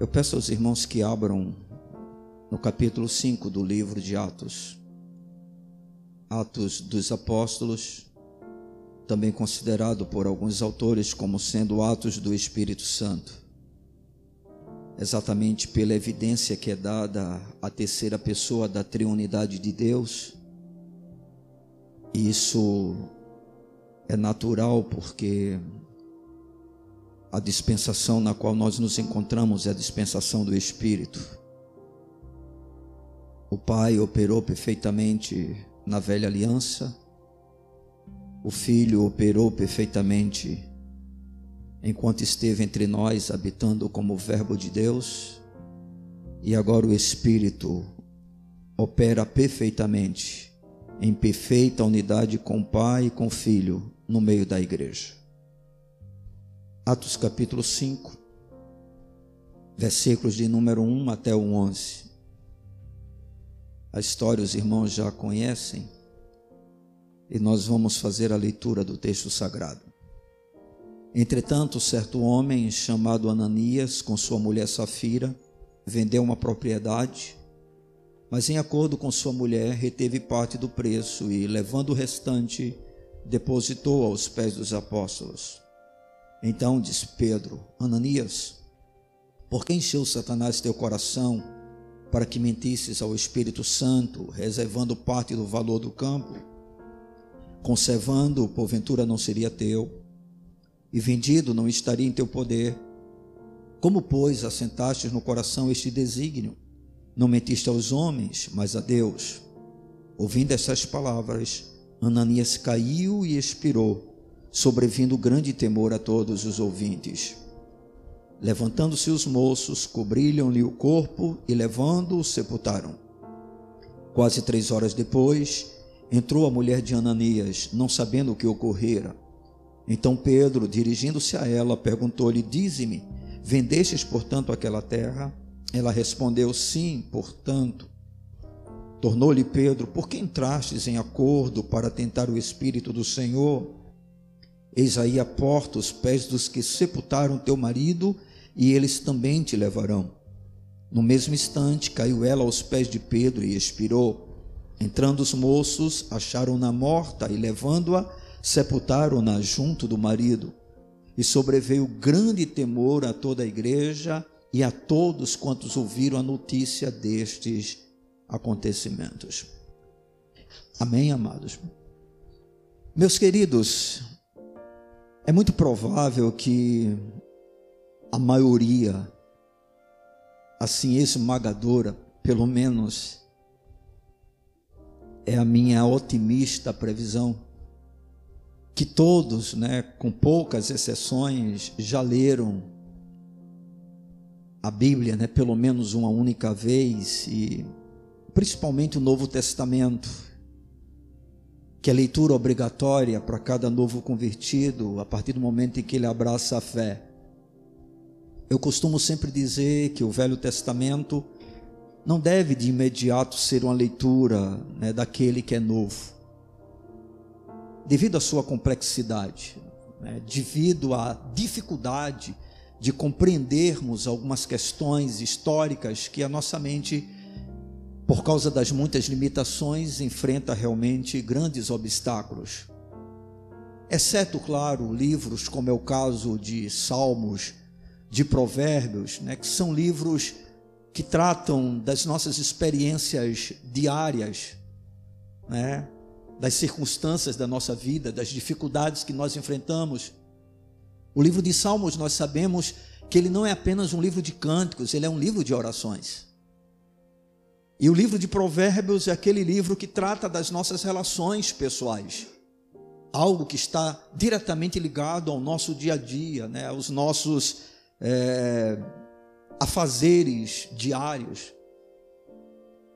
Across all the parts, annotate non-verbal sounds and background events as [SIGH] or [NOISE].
Eu peço aos irmãos que abram no capítulo 5 do livro de Atos. Atos dos Apóstolos, também considerado por alguns autores como sendo Atos do Espírito Santo. Exatamente pela evidência que é dada à terceira pessoa da triunidade de Deus. Isso é natural porque a dispensação na qual nós nos encontramos é a dispensação do Espírito. O Pai operou perfeitamente na velha aliança, o Filho operou perfeitamente enquanto esteve entre nós, habitando como Verbo de Deus, e agora o Espírito opera perfeitamente, em perfeita unidade com o Pai e com o Filho, no meio da igreja. Atos capítulo 5, versículos de número 1 até o 11. A história os irmãos já conhecem e nós vamos fazer a leitura do texto sagrado. Entretanto, certo homem chamado Ananias, com sua mulher Safira, vendeu uma propriedade, mas em acordo com sua mulher, reteve parte do preço e, levando o restante, depositou aos pés dos apóstolos. Então disse Pedro: Ananias, por que encheu Satanás teu coração para que mentisses ao Espírito Santo, reservando parte do valor do campo? Conservando, porventura não seria teu, e vendido não estaria em teu poder. Como, pois, assentaste no coração este desígnio? Não mentiste aos homens, mas a Deus. Ouvindo essas palavras, Ananias caiu e expirou sobrevindo grande temor a todos os ouvintes. Levantando-se os moços, cobriram-lhe o corpo e, levando-o, sepultaram. Quase três horas depois, entrou a mulher de Ananias, não sabendo o que ocorrera. Então Pedro, dirigindo-se a ela, perguntou-lhe: Dize-me, vendestes, portanto, aquela terra? Ela respondeu: Sim, portanto. Tornou-lhe Pedro: Por que entrastes em acordo para tentar o Espírito do Senhor? Eis aí a porta os pés dos que sepultaram teu marido, e eles também te levarão. No mesmo instante caiu ela aos pés de Pedro e expirou. Entrando os moços, acharam-na morta e, levando-a, sepultaram-na junto do marido. E sobreveio grande temor a toda a igreja e a todos quantos ouviram a notícia destes acontecimentos. Amém, amados? Meus queridos, é muito provável que a maioria, assim esmagadora, pelo menos, é a minha otimista previsão, que todos, né, com poucas exceções, já leram a Bíblia, né, pelo menos uma única vez e principalmente o Novo Testamento que é leitura obrigatória para cada novo convertido a partir do momento em que ele abraça a fé. Eu costumo sempre dizer que o Velho Testamento não deve de imediato ser uma leitura né, daquele que é novo, devido à sua complexidade, né, devido à dificuldade de compreendermos algumas questões históricas que a nossa mente por causa das muitas limitações, enfrenta realmente grandes obstáculos. Exceto, claro, livros como é o caso de Salmos, de Provérbios, né, que são livros que tratam das nossas experiências diárias, né, das circunstâncias da nossa vida, das dificuldades que nós enfrentamos. O livro de Salmos, nós sabemos que ele não é apenas um livro de cânticos, ele é um livro de orações. E o livro de Provérbios é aquele livro que trata das nossas relações pessoais. Algo que está diretamente ligado ao nosso dia a dia, né? aos nossos é, afazeres diários.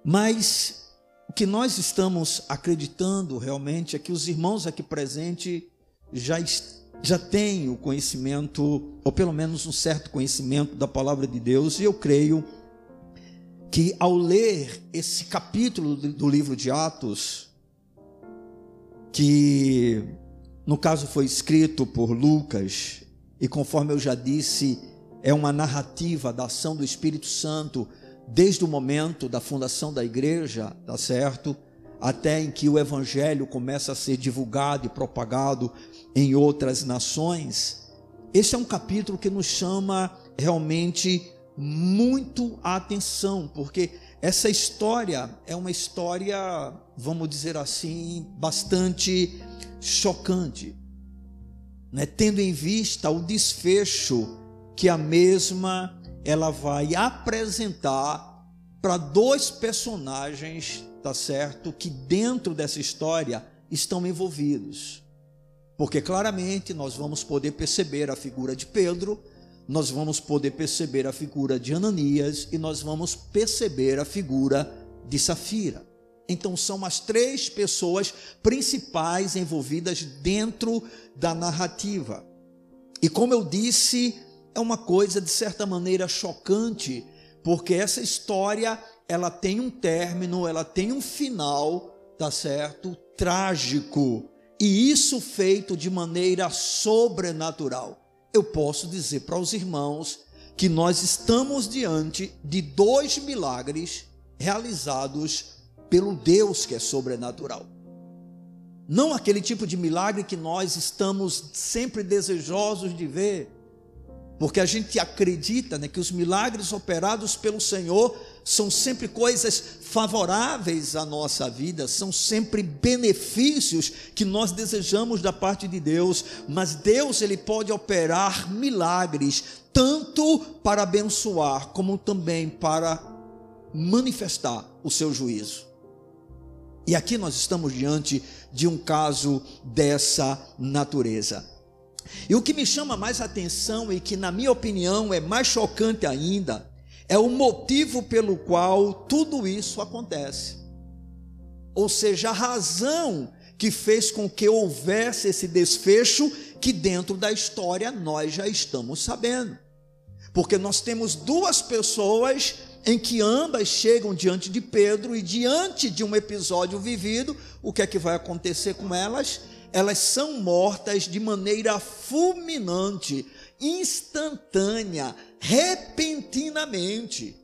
Mas o que nós estamos acreditando realmente é que os irmãos aqui presentes já, já têm o conhecimento, ou pelo menos um certo conhecimento da palavra de Deus, e eu creio que ao ler esse capítulo do livro de Atos, que no caso foi escrito por Lucas, e conforme eu já disse, é uma narrativa da ação do Espírito Santo desde o momento da fundação da igreja, tá certo? Até em que o evangelho começa a ser divulgado e propagado em outras nações. Esse é um capítulo que nos chama realmente muito a atenção, porque essa história é uma história, vamos dizer assim, bastante chocante, né? tendo em vista o desfecho que a mesma ela vai apresentar para dois personagens, tá certo, que dentro dessa história estão envolvidos. Porque claramente nós vamos poder perceber a figura de Pedro, nós vamos poder perceber a figura de Ananias e nós vamos perceber a figura de Safira. Então são as três pessoas principais envolvidas dentro da narrativa. E como eu disse, é uma coisa de certa maneira chocante, porque essa história, ela tem um término, ela tem um final, tá certo? Trágico. E isso feito de maneira sobrenatural. Eu posso dizer para os irmãos que nós estamos diante de dois milagres realizados pelo Deus que é sobrenatural. Não aquele tipo de milagre que nós estamos sempre desejosos de ver, porque a gente acredita né, que os milagres operados pelo Senhor são sempre coisas favoráveis à nossa vida, são sempre benefícios que nós desejamos da parte de Deus, mas Deus ele pode operar milagres tanto para abençoar como também para manifestar o seu juízo. E aqui nós estamos diante de um caso dessa natureza. E o que me chama mais atenção e que, na minha opinião, é mais chocante ainda, é o motivo pelo qual tudo isso acontece. Ou seja, a razão que fez com que houvesse esse desfecho que dentro da história nós já estamos sabendo. Porque nós temos duas pessoas em que ambas chegam diante de Pedro e diante de um episódio vivido, o que é que vai acontecer com elas? elas são mortas de maneira fulminante, instantânea, repentinamente.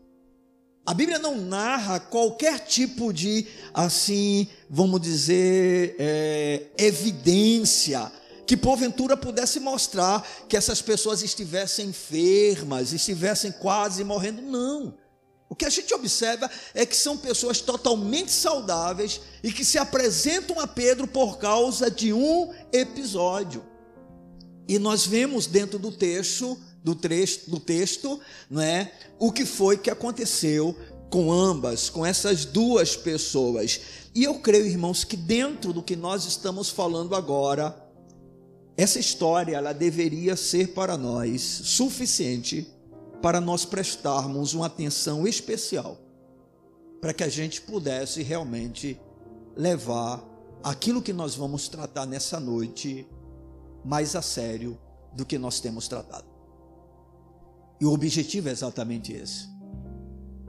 A Bíblia não narra qualquer tipo de, assim, vamos dizer, é, evidência que porventura pudesse mostrar que essas pessoas estivessem enfermas, estivessem quase morrendo. Não. O que a gente observa é que são pessoas totalmente saudáveis e que se apresentam a Pedro por causa de um episódio. E nós vemos dentro do texto, do, trecho, do texto, não é, o que foi que aconteceu com ambas, com essas duas pessoas. E eu creio, irmãos, que dentro do que nós estamos falando agora, essa história ela deveria ser para nós suficiente para nós prestarmos uma atenção especial para que a gente pudesse realmente levar aquilo que nós vamos tratar nessa noite mais a sério do que nós temos tratado. E o objetivo é exatamente esse.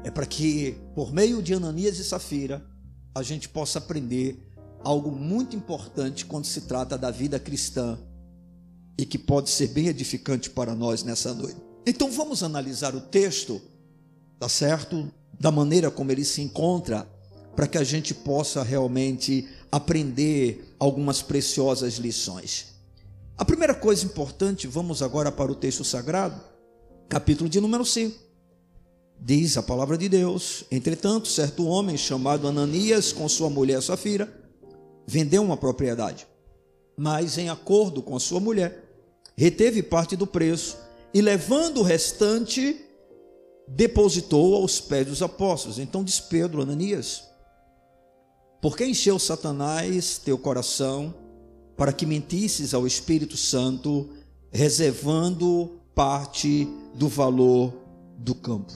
É para que, por meio de Ananias e Safira, a gente possa aprender algo muito importante quando se trata da vida cristã e que pode ser bem edificante para nós nessa noite. Então vamos analisar o texto, tá certo? Da maneira como ele se encontra, para que a gente possa realmente aprender algumas preciosas lições. A primeira coisa importante, vamos agora para o texto sagrado, capítulo de número 5. Diz a palavra de Deus: Entretanto, certo homem chamado Ananias, com sua mulher Safira, vendeu uma propriedade, mas em acordo com a sua mulher, reteve parte do preço e levando o restante, depositou aos pés dos apóstolos. Então diz Pedro, Ananias, por que encheu Satanás teu coração para que mentisses ao Espírito Santo, reservando parte do valor do campo?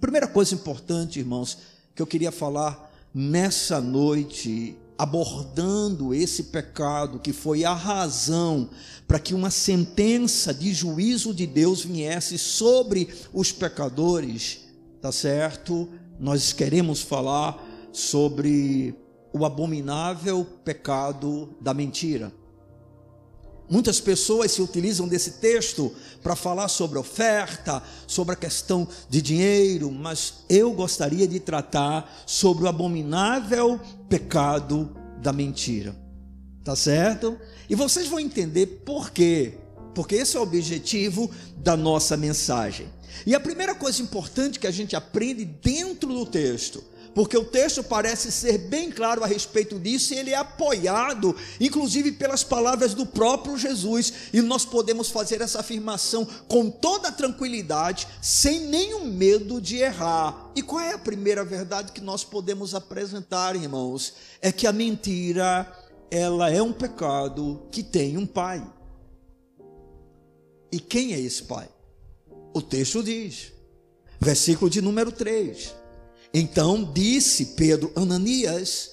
Primeira coisa importante, irmãos, que eu queria falar nessa noite abordando esse pecado que foi a razão para que uma sentença de juízo de Deus viesse sobre os pecadores, tá certo? Nós queremos falar sobre o abominável pecado da mentira. Muitas pessoas se utilizam desse texto para falar sobre oferta, sobre a questão de dinheiro, mas eu gostaria de tratar sobre o abominável pecado da mentira. Tá certo? E vocês vão entender por quê. Porque esse é o objetivo da nossa mensagem. E a primeira coisa importante que a gente aprende dentro do texto porque o texto parece ser bem claro a respeito disso e ele é apoiado, inclusive pelas palavras do próprio Jesus, e nós podemos fazer essa afirmação com toda tranquilidade, sem nenhum medo de errar. E qual é a primeira verdade que nós podemos apresentar, irmãos? É que a mentira, ela é um pecado que tem um pai. E quem é esse pai? O texto diz, versículo de número 3 então disse Pedro, Ananias,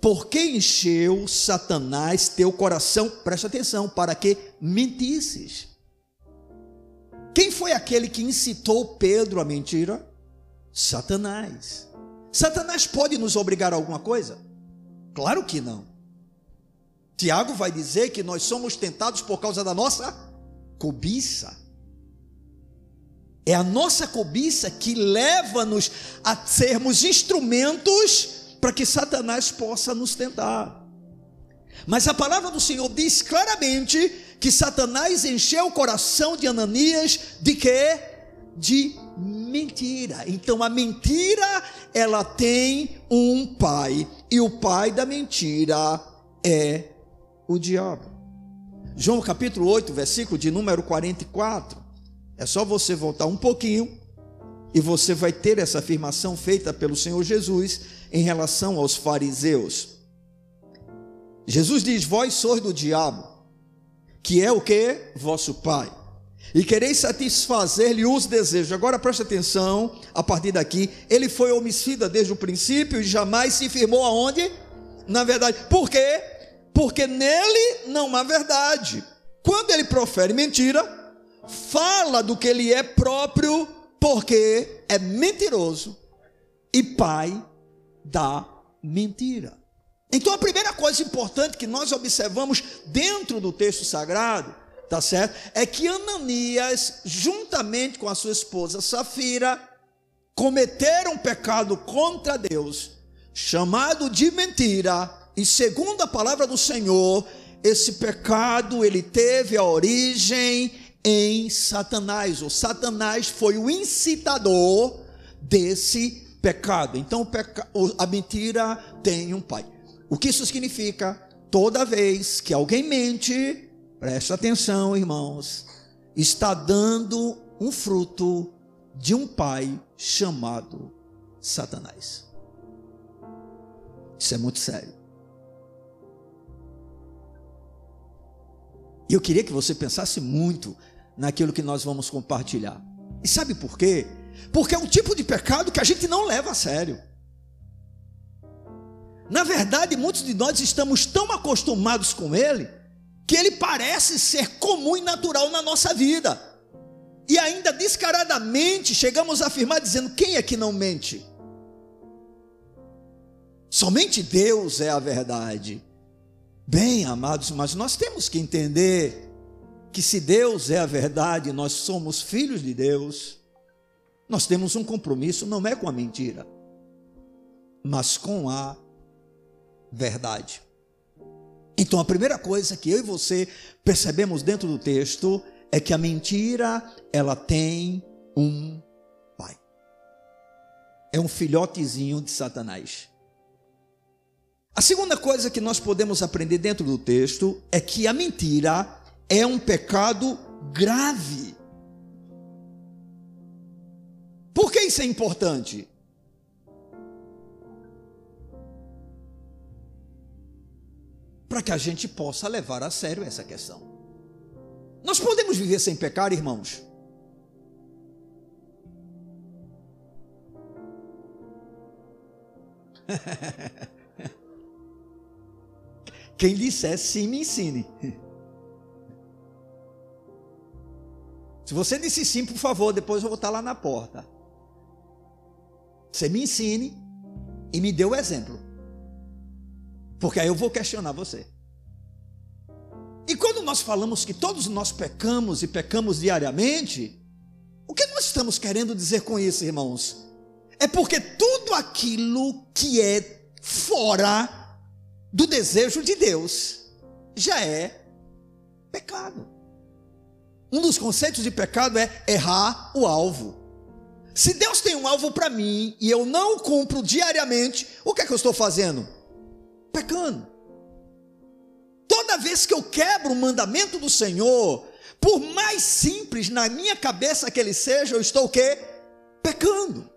por que encheu Satanás teu coração? Presta atenção, para que mentisses. Quem foi aquele que incitou Pedro a mentira? Satanás. Satanás pode nos obrigar a alguma coisa? Claro que não. Tiago vai dizer que nós somos tentados por causa da nossa cobiça. É a nossa cobiça que leva-nos a sermos instrumentos para que Satanás possa nos tentar. Mas a palavra do Senhor diz claramente que Satanás encheu o coração de Ananias de quê? De mentira. Então a mentira, ela tem um pai, e o pai da mentira é o diabo. João capítulo 8, versículo de número 44. É só você voltar um pouquinho e você vai ter essa afirmação feita pelo Senhor Jesus em relação aos fariseus. Jesus diz: Vós sois do diabo, que é o que? Vosso pai. E quereis satisfazer-lhe os desejos. Agora preste atenção, a partir daqui, ele foi homicida desde o princípio e jamais se firmou aonde? Na verdade. Por quê? Porque nele não há verdade. Quando ele profere mentira, fala do que ele é próprio, porque é mentiroso e pai da mentira. Então a primeira coisa importante que nós observamos dentro do texto sagrado, tá certo? É que Ananias, juntamente com a sua esposa Safira, cometeram um pecado contra Deus, chamado de mentira, e segundo a palavra do Senhor, esse pecado ele teve a origem em Satanás. O Satanás foi o incitador desse pecado. Então, a mentira tem um pai. O que isso significa? Toda vez que alguém mente, preste atenção, irmãos, está dando um fruto de um pai chamado Satanás. Isso é muito sério. E eu queria que você pensasse muito naquilo que nós vamos compartilhar. E sabe por quê? Porque é um tipo de pecado que a gente não leva a sério. Na verdade, muitos de nós estamos tão acostumados com ele que ele parece ser comum e natural na nossa vida. E ainda descaradamente chegamos a afirmar dizendo: quem é que não mente? Somente Deus é a verdade. Bem, amados, mas nós temos que entender que se Deus é a verdade, nós somos filhos de Deus, nós temos um compromisso, não é com a mentira, mas com a verdade. Então a primeira coisa que eu e você percebemos dentro do texto é que a mentira, ela tem um pai. É um filhotezinho de Satanás. A segunda coisa que nós podemos aprender dentro do texto é que a mentira é um pecado grave. Por que isso é importante? Para que a gente possa levar a sério essa questão. Nós podemos viver sem pecar, irmãos? [LAUGHS] Quem disser sim, me ensine. [LAUGHS] Se você disse sim, por favor, depois eu vou estar lá na porta. Você me ensine e me dê o exemplo. Porque aí eu vou questionar você. E quando nós falamos que todos nós pecamos e pecamos diariamente, o que nós estamos querendo dizer com isso, irmãos? É porque tudo aquilo que é fora do desejo de Deus já é pecado. Um dos conceitos de pecado é errar o alvo. Se Deus tem um alvo para mim e eu não cumpro diariamente, o que é que eu estou fazendo? Pecando. Toda vez que eu quebro o mandamento do Senhor, por mais simples na minha cabeça que ele seja, eu estou o quê? Pecando.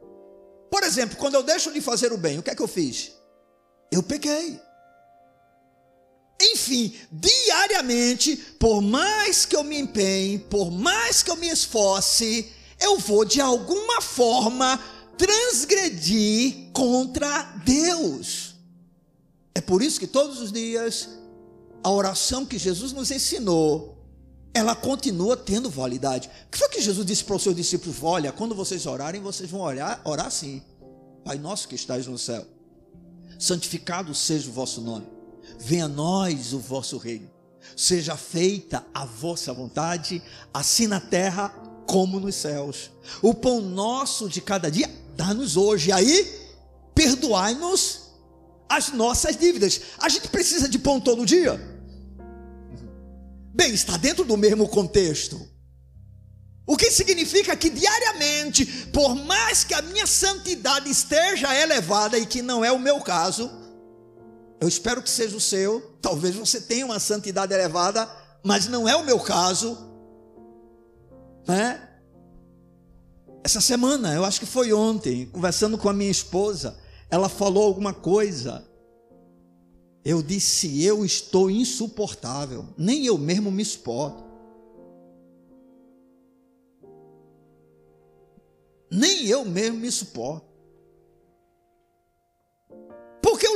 Por exemplo, quando eu deixo de fazer o bem, o que é que eu fiz? Eu pequei. Enfim, diariamente, por mais que eu me empenhe, por mais que eu me esforce, eu vou de alguma forma transgredir contra Deus. É por isso que todos os dias a oração que Jesus nos ensinou, ela continua tendo validade. O que foi que Jesus disse para os seus discípulos? Olha, quando vocês orarem, vocês vão orar, orar assim. Pai nosso que estás no céu, santificado seja o vosso nome venha a nós o vosso reino, seja feita a vossa vontade, assim na terra como nos céus. O pão nosso de cada dia, dá-nos hoje. Aí, perdoai-nos as nossas dívidas. A gente precisa de pão todo dia? Bem, está dentro do mesmo contexto. O que significa que diariamente, por mais que a minha santidade esteja elevada e que não é o meu caso, eu espero que seja o seu. Talvez você tenha uma santidade elevada, mas não é o meu caso. Né? Essa semana, eu acho que foi ontem, conversando com a minha esposa, ela falou alguma coisa. Eu disse: Eu estou insuportável, nem eu mesmo me suporto. Nem eu mesmo me suporto.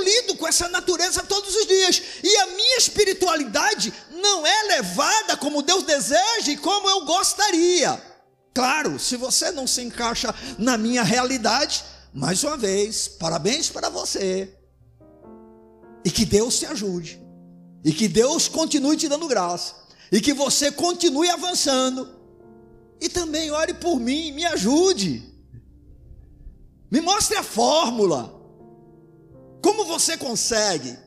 Lido com essa natureza todos os dias. E a minha espiritualidade não é levada como Deus deseja e como eu gostaria. Claro, se você não se encaixa na minha realidade, mais uma vez, parabéns para você. E que Deus te ajude. E que Deus continue te dando graça. E que você continue avançando. E também ore por mim, me ajude. Me mostre a fórmula. Como você consegue?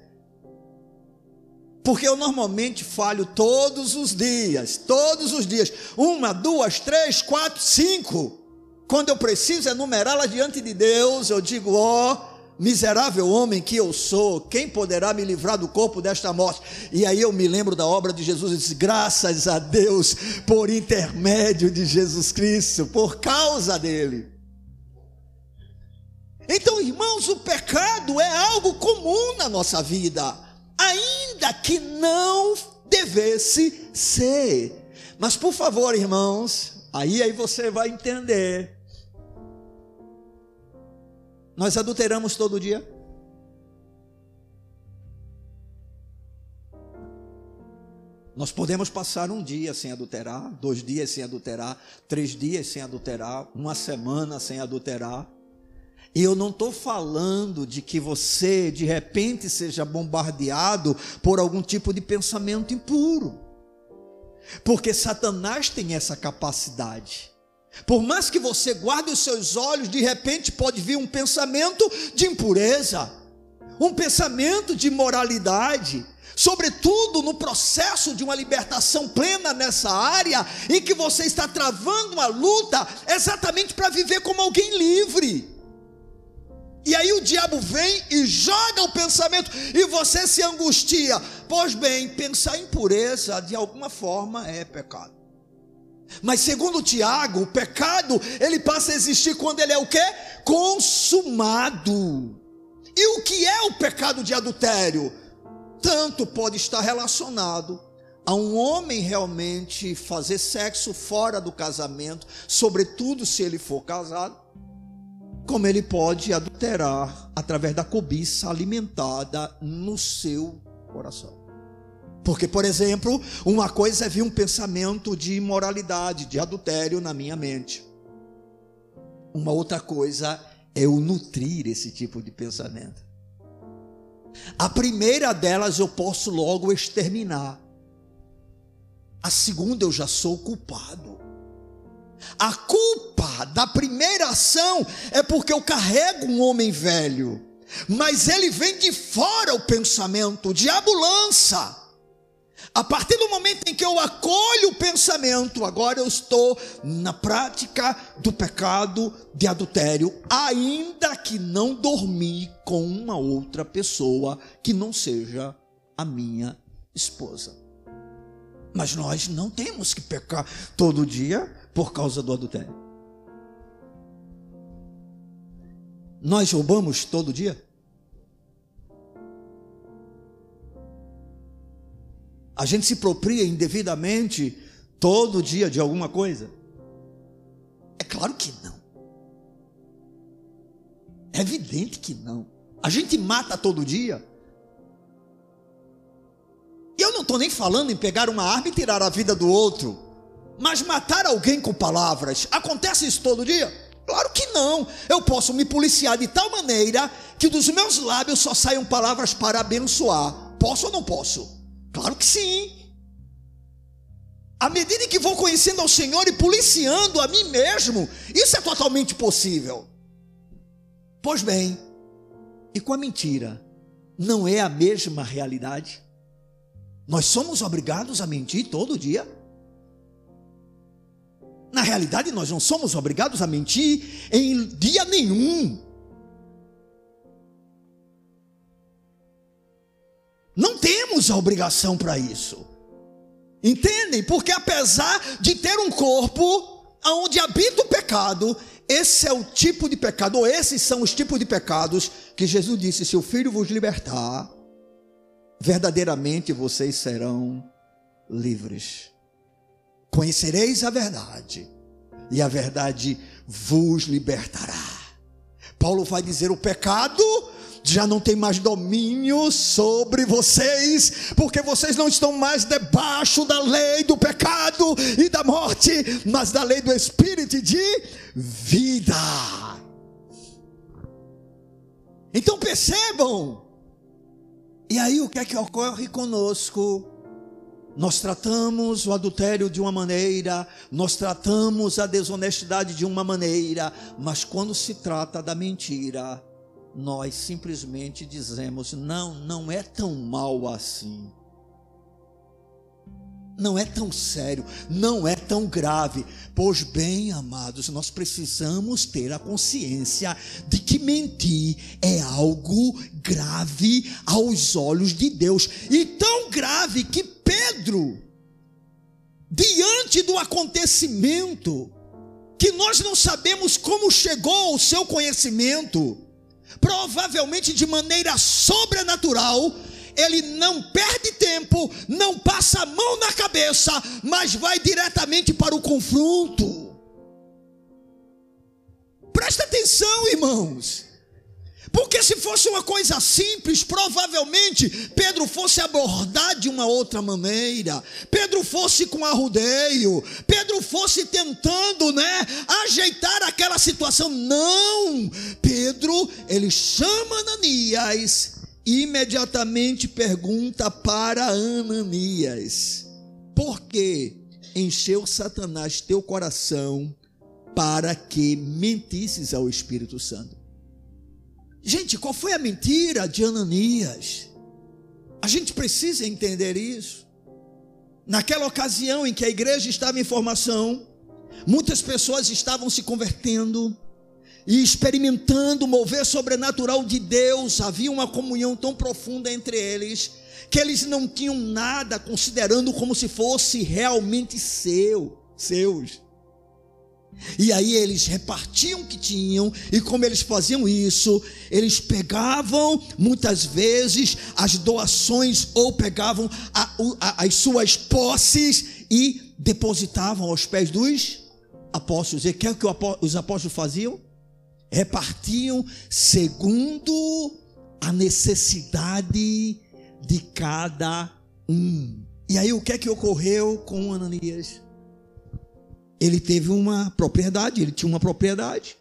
Porque eu normalmente falho todos os dias, todos os dias, uma, duas, três, quatro, cinco. Quando eu preciso enumerá-la diante de Deus, eu digo: ó, oh, miserável homem que eu sou, quem poderá me livrar do corpo desta morte? E aí eu me lembro da obra de Jesus e disse: graças a Deus por intermédio de Jesus Cristo, por causa dele. Então, irmãos, o pecado é algo comum na nossa vida, ainda que não devesse ser. Mas por favor, irmãos, aí aí você vai entender. Nós adulteramos todo dia? Nós podemos passar um dia sem adulterar, dois dias sem adulterar, três dias sem adulterar, uma semana sem adulterar. E eu não estou falando de que você de repente seja bombardeado por algum tipo de pensamento impuro, porque Satanás tem essa capacidade. Por mais que você guarde os seus olhos, de repente pode vir um pensamento de impureza, um pensamento de imoralidade, sobretudo no processo de uma libertação plena nessa área, em que você está travando uma luta exatamente para viver como alguém livre. E aí o diabo vem e joga o pensamento e você se angustia. Pois bem, pensar em pureza de alguma forma é pecado. Mas segundo Tiago, o pecado, ele passa a existir quando ele é o quê? Consumado. E o que é o pecado de adultério? Tanto pode estar relacionado a um homem realmente fazer sexo fora do casamento, sobretudo se ele for casado, como ele pode adulterar através da cobiça alimentada no seu coração. Porque, por exemplo, uma coisa é vir um pensamento de imoralidade, de adultério na minha mente. Uma outra coisa é eu nutrir esse tipo de pensamento. A primeira delas eu posso logo exterminar. A segunda, eu já sou culpado. A culpa da primeira ação é porque eu carrego um homem velho, mas ele vem de fora o pensamento, diabo lança. A partir do momento em que eu acolho o pensamento, agora eu estou na prática do pecado de adultério, ainda que não dormi com uma outra pessoa que não seja a minha esposa. Mas nós não temos que pecar todo dia por causa do adultério. Nós roubamos todo dia? A gente se apropria indevidamente todo dia de alguma coisa? É claro que não. É evidente que não. A gente mata todo dia. E eu não estou nem falando em pegar uma arma e tirar a vida do outro. Mas matar alguém com palavras, acontece isso todo dia? Claro que não. Eu posso me policiar de tal maneira que dos meus lábios só saiam palavras para abençoar. Posso ou não posso? Claro que sim. À medida que vou conhecendo ao Senhor e policiando a mim mesmo, isso é totalmente possível. Pois bem, e com a mentira, não é a mesma realidade? Nós somos obrigados a mentir todo dia? Na realidade, nós não somos obrigados a mentir em dia nenhum. Não temos a obrigação para isso. Entendem? Porque apesar de ter um corpo onde habita o pecado, esse é o tipo de pecado, ou esses são os tipos de pecados que Jesus disse: se o Filho vos libertar, verdadeiramente vocês serão livres. Conhecereis a verdade, e a verdade vos libertará. Paulo vai dizer: o pecado já não tem mais domínio sobre vocês, porque vocês não estão mais debaixo da lei do pecado e da morte, mas da lei do Espírito de vida. Então percebam, e aí o que é que ocorre conosco? Nós tratamos o adultério de uma maneira, nós tratamos a desonestidade de uma maneira, mas quando se trata da mentira, nós simplesmente dizemos: não, não é tão mal assim. Não é tão sério, não é tão grave. Pois bem, amados, nós precisamos ter a consciência de que mentir é algo grave aos olhos de Deus. E tão grave que Pedro, diante do acontecimento, que nós não sabemos como chegou ao seu conhecimento, provavelmente de maneira sobrenatural, ele não perde tempo, não passa a mão na cabeça, mas vai diretamente para o confronto. Presta atenção, irmãos. Porque se fosse uma coisa simples, provavelmente Pedro fosse abordar de uma outra maneira. Pedro fosse com arrudeio. Pedro fosse tentando, né, ajeitar aquela situação. Não! Pedro, ele chama Ananias e imediatamente pergunta para Ananias: Por que encheu Satanás teu coração para que mentisses ao Espírito Santo? Gente, qual foi a mentira de Ananias? A gente precisa entender isso. Naquela ocasião em que a igreja estava em formação, muitas pessoas estavam se convertendo e experimentando o mover sobrenatural de Deus. Havia uma comunhão tão profunda entre eles que eles não tinham nada considerando como se fosse realmente seu, seus. E aí eles repartiam o que tinham, e como eles faziam isso, eles pegavam muitas vezes as doações ou pegavam a, a, as suas posses e depositavam aos pés dos apóstolos. E o que, é que os apóstolos faziam? Repartiam segundo a necessidade de cada um. E aí o que é que ocorreu com Ananias? Ele teve uma propriedade, ele tinha uma propriedade,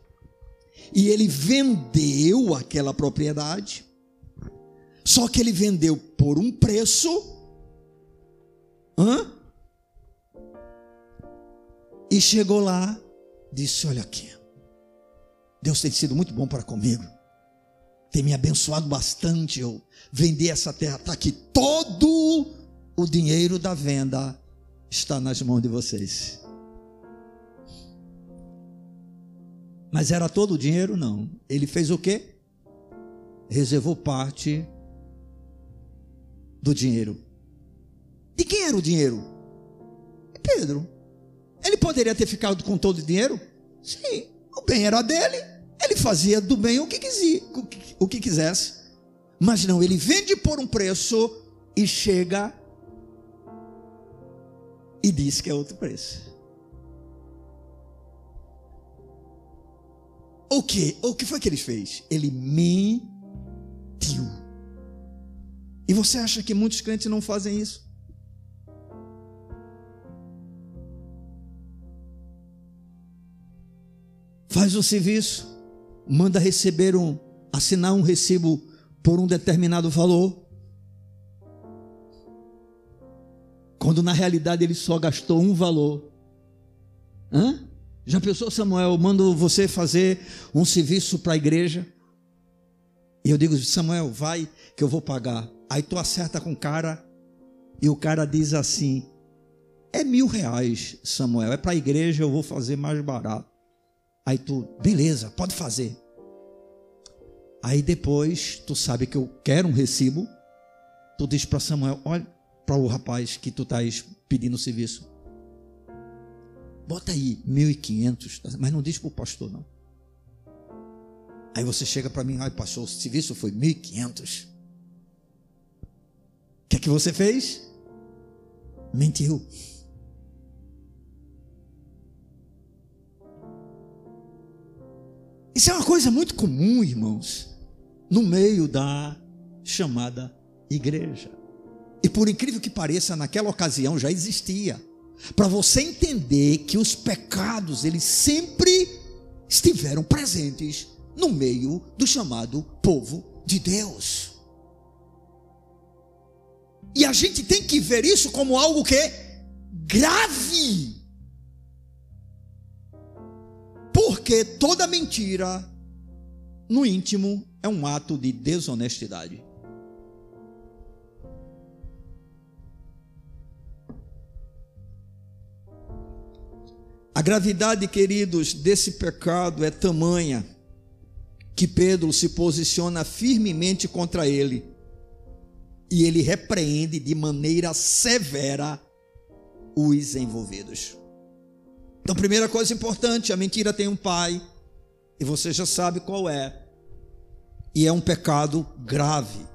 e ele vendeu aquela propriedade, só que ele vendeu por um preço hã? E chegou lá, disse: Olha aqui, Deus tem sido muito bom para comigo, tem me abençoado bastante. Eu vendi essa terra, está aqui. Todo o dinheiro da venda está nas mãos de vocês. Mas era todo o dinheiro? Não. Ele fez o quê? Reservou parte do dinheiro. De quem era o dinheiro? De Pedro. Ele poderia ter ficado com todo o dinheiro? Sim. O bem era dele. Ele fazia do bem o que, quisia, o que quisesse. Mas não, ele vende por um preço e chega e diz que é outro preço. O que? O que foi que ele fez? Ele mentiu. E você acha que muitos crentes não fazem isso? Faz o serviço, manda receber um, assinar um recibo por um determinado valor. Quando na realidade ele só gastou um valor. Hã? Já pensou, Samuel? Eu mando você fazer um serviço para a igreja. E eu digo, Samuel, vai que eu vou pagar. Aí tu acerta com o cara e o cara diz assim: é mil reais, Samuel. É para a igreja, eu vou fazer mais barato. Aí tu, beleza, pode fazer. Aí depois, tu sabe que eu quero um recibo. Tu diz para Samuel: olha para o rapaz que tu estás pedindo serviço. Bota aí 1.500, tá? mas não diz para o pastor, não. Aí você chega para mim, ai pastor, o serviço foi 1.500. O que é que você fez? Mentiu. Isso é uma coisa muito comum, irmãos, no meio da chamada igreja. E por incrível que pareça, naquela ocasião já existia para você entender que os pecados eles sempre estiveram presentes no meio do chamado povo de Deus. E a gente tem que ver isso como algo que grave. Porque toda mentira no íntimo é um ato de desonestidade. A gravidade, queridos, desse pecado é tamanha que Pedro se posiciona firmemente contra ele. E ele repreende de maneira severa os envolvidos. Então, primeira coisa importante: a mentira tem um pai, e você já sabe qual é, e é um pecado grave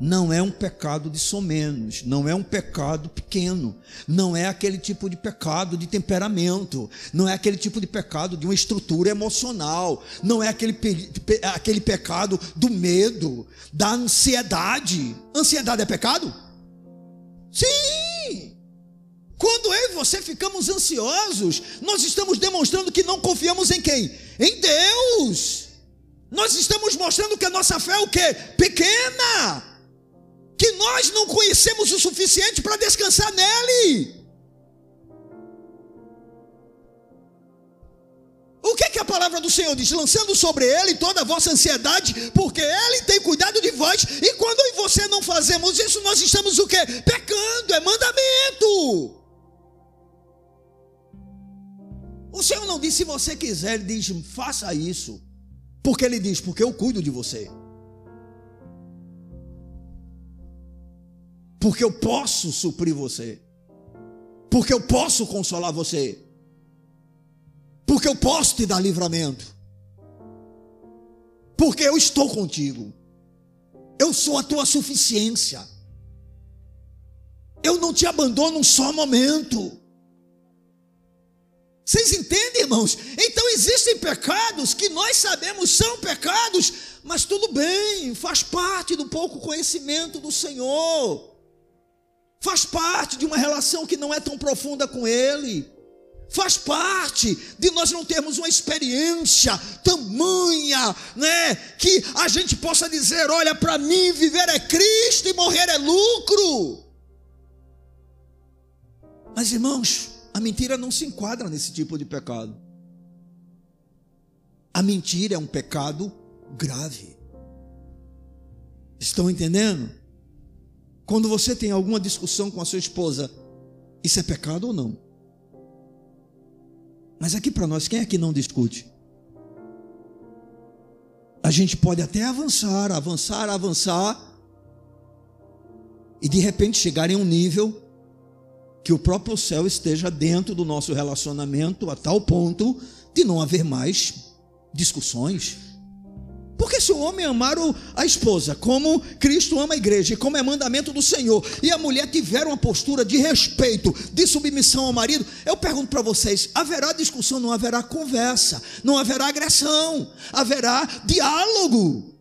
não é um pecado de somenos, não é um pecado pequeno, não é aquele tipo de pecado de temperamento, não é aquele tipo de pecado de uma estrutura emocional, não é aquele, pe aquele pecado do medo, da ansiedade. Ansiedade é pecado? Sim! Quando eu e você ficamos ansiosos, nós estamos demonstrando que não confiamos em quem? Em Deus! Nós estamos mostrando que a nossa fé é o quê? Pequena! Que nós não conhecemos o suficiente para descansar nele. O que, que a palavra do Senhor diz? Lançando sobre ele toda a vossa ansiedade, porque ele tem cuidado de vós, e quando eu e você não fazemos isso, nós estamos o quê? Pecando, é mandamento. O Senhor não diz se você quiser, ele diz, faça isso. Porque ele diz, porque eu cuido de você. Porque eu posso suprir você, porque eu posso consolar você, porque eu posso te dar livramento, porque eu estou contigo, eu sou a tua suficiência, eu não te abandono um só momento. Vocês entendem, irmãos? Então existem pecados que nós sabemos são pecados, mas tudo bem, faz parte do pouco conhecimento do Senhor faz parte de uma relação que não é tão profunda com Ele, faz parte de nós não termos uma experiência tamanha, né, que a gente possa dizer: olha, para mim viver é Cristo e morrer é lucro. Mas irmãos, A mentira não se enquadra nesse tipo de pecado. A mentira é um pecado grave. Estão entendendo? Quando você tem alguma discussão com a sua esposa, isso é pecado ou não? Mas aqui para nós, quem é que não discute? A gente pode até avançar, avançar, avançar, e de repente chegar em um nível que o próprio céu esteja dentro do nosso relacionamento a tal ponto de não haver mais discussões. Porque se o homem amar a esposa como Cristo ama a igreja e como é mandamento do Senhor, e a mulher tiver uma postura de respeito, de submissão ao marido, eu pergunto para vocês: haverá discussão, não haverá conversa, não haverá agressão, haverá diálogo,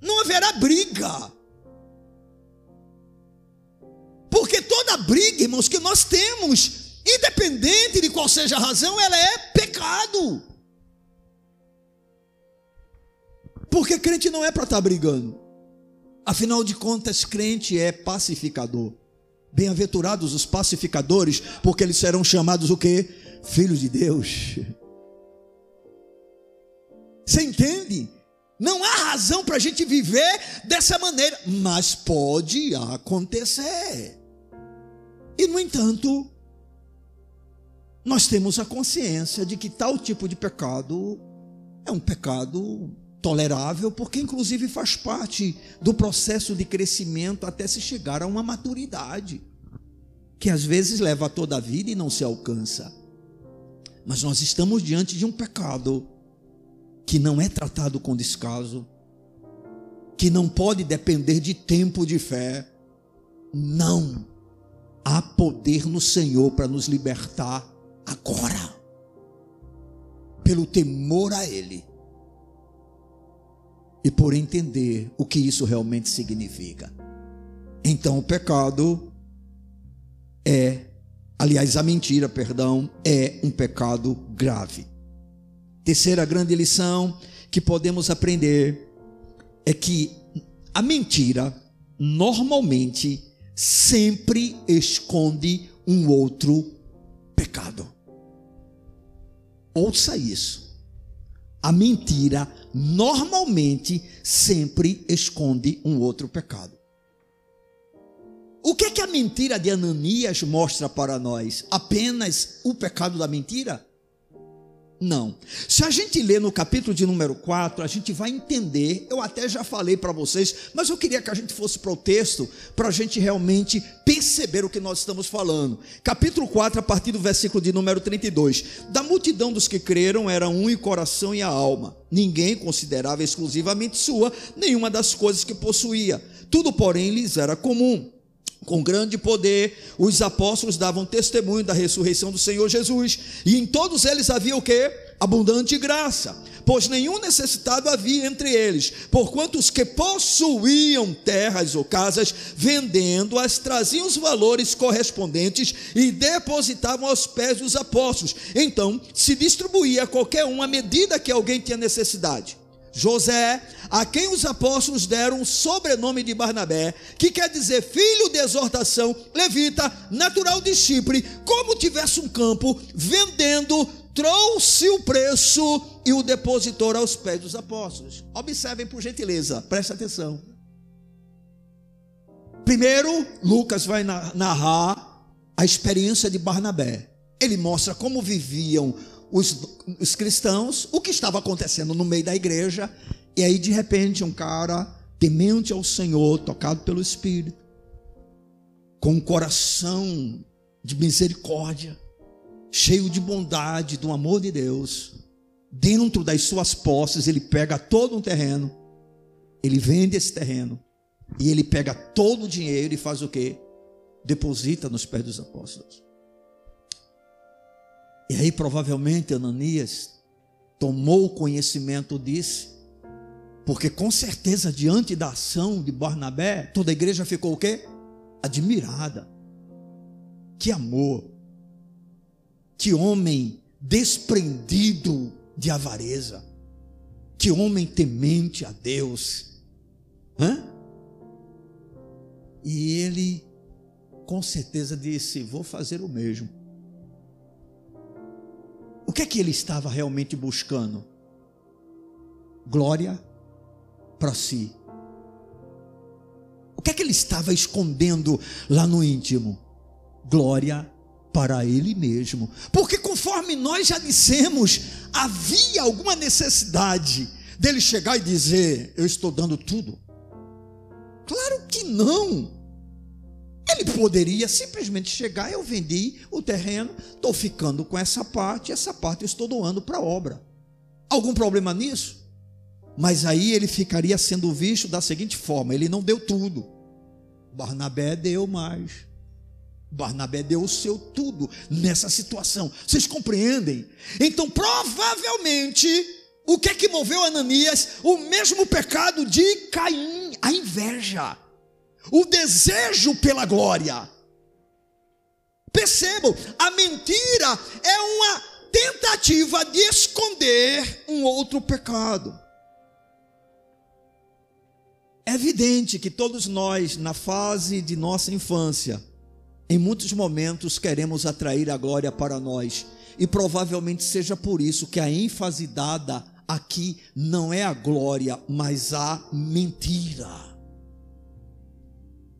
não haverá briga. Porque toda briga, irmãos, que nós temos, independente de qual seja a razão, ela é pecado. Porque crente não é para estar tá brigando. Afinal de contas, crente é pacificador. Bem-aventurados os pacificadores, porque eles serão chamados o quê? Filhos de Deus. Você entende? Não há razão para a gente viver dessa maneira, mas pode acontecer. E, no entanto, nós temos a consciência de que tal tipo de pecado é um pecado tolerável, porque inclusive faz parte do processo de crescimento até se chegar a uma maturidade, que às vezes leva toda a vida e não se alcança. Mas nós estamos diante de um pecado que não é tratado com descaso, que não pode depender de tempo de fé. Não. Há poder no Senhor para nos libertar agora, pelo temor a Ele e por entender o que isso realmente significa. Então, o pecado é, aliás, a mentira, perdão, é um pecado grave. Terceira grande lição que podemos aprender é que a mentira normalmente sempre esconde um outro pecado. Ouça isso. A mentira normalmente sempre esconde um outro pecado. O que é que a mentira de Ananias mostra para nós? Apenas o pecado da mentira? Não. Se a gente ler no capítulo de número 4, a gente vai entender. Eu até já falei para vocês, mas eu queria que a gente fosse para o texto, para a gente realmente perceber o que nós estamos falando. Capítulo 4, a partir do versículo de número 32. Da multidão dos que creram era um e coração e a alma. Ninguém considerava exclusivamente sua nenhuma das coisas que possuía. Tudo, porém, lhes era comum. Com grande poder, os apóstolos davam testemunho da ressurreição do Senhor Jesus, e em todos eles havia o que? Abundante graça, pois nenhum necessitado havia entre eles, porquanto os que possuíam terras ou casas, vendendo-as, traziam os valores correspondentes e depositavam aos pés dos apóstolos. Então se distribuía a qualquer um à medida que alguém tinha necessidade. José, a quem os apóstolos deram o sobrenome de Barnabé, que quer dizer filho de exortação, levita, natural de Chipre, como tivesse um campo, vendendo, trouxe o preço e o depositou aos pés dos apóstolos. Observem por gentileza, presta atenção. Primeiro, Lucas vai narrar a experiência de Barnabé. Ele mostra como viviam os, os cristãos o que estava acontecendo no meio da igreja, e aí de repente um cara temente ao Senhor, tocado pelo Espírito, com um coração de misericórdia, cheio de bondade, do amor de Deus, dentro das suas posses, ele pega todo um terreno, ele vende esse terreno, e ele pega todo o dinheiro e faz o que? Deposita nos pés dos apóstolos. E aí provavelmente Ananias tomou conhecimento disso, porque com certeza diante da ação de Barnabé, toda a igreja ficou o quê? Admirada. Que amor. Que homem desprendido de avareza. Que homem temente a Deus. Hã? E ele com certeza disse: Vou fazer o mesmo. O que é que ele estava realmente buscando? Glória para si. O que é que ele estava escondendo lá no íntimo? Glória para ele mesmo. Porque conforme nós já dissemos, havia alguma necessidade dele chegar e dizer: Eu estou dando tudo. Claro que não. Ele poderia simplesmente chegar, eu vendi o terreno, estou ficando com essa parte, essa parte eu estou doando para a obra. Algum problema nisso? Mas aí ele ficaria sendo visto da seguinte forma: ele não deu tudo. Barnabé deu mais. Barnabé deu o seu tudo nessa situação. Vocês compreendem? Então, provavelmente, o que é que moveu Ananias? O mesmo pecado de Caim, a inveja o desejo pela glória. Percebam, a mentira é uma tentativa de esconder um outro pecado. É evidente que todos nós, na fase de nossa infância, em muitos momentos queremos atrair a glória para nós, e provavelmente seja por isso que a ênfase dada aqui não é a glória, mas a mentira.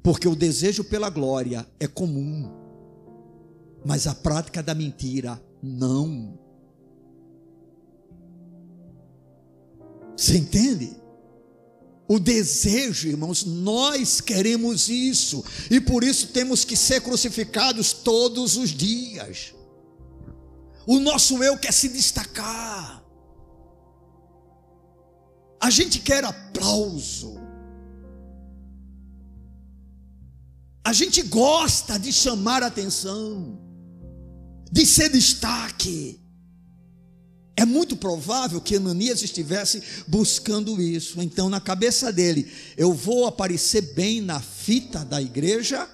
Porque o desejo pela glória é comum, mas a prática da mentira não. Você entende? O desejo, irmãos, nós queremos isso, e por isso temos que ser crucificados todos os dias. O nosso eu quer se destacar, a gente quer aplauso, A gente gosta de chamar atenção, de ser destaque. É muito provável que Ananias estivesse buscando isso. Então, na cabeça dele, eu vou aparecer bem na fita da igreja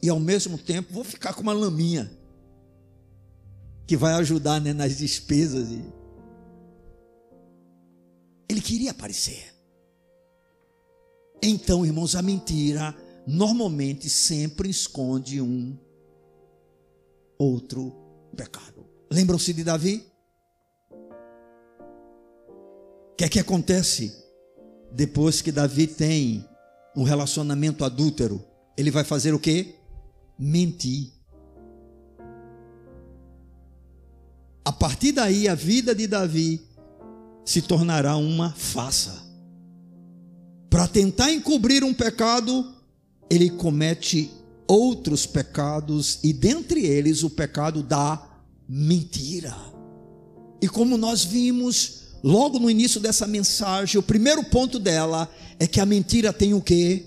e ao mesmo tempo vou ficar com uma laminha que vai ajudar né, nas despesas. Ele queria aparecer. Então, irmãos, a mentira normalmente sempre esconde um outro pecado. Lembram-se de Davi? O que é que acontece depois que Davi tem um relacionamento adúltero? Ele vai fazer o quê? Mentir. A partir daí, a vida de Davi se tornará uma farsa. Para tentar encobrir um pecado, ele comete outros pecados e dentre eles o pecado da mentira. E como nós vimos logo no início dessa mensagem, o primeiro ponto dela é que a mentira tem o quê?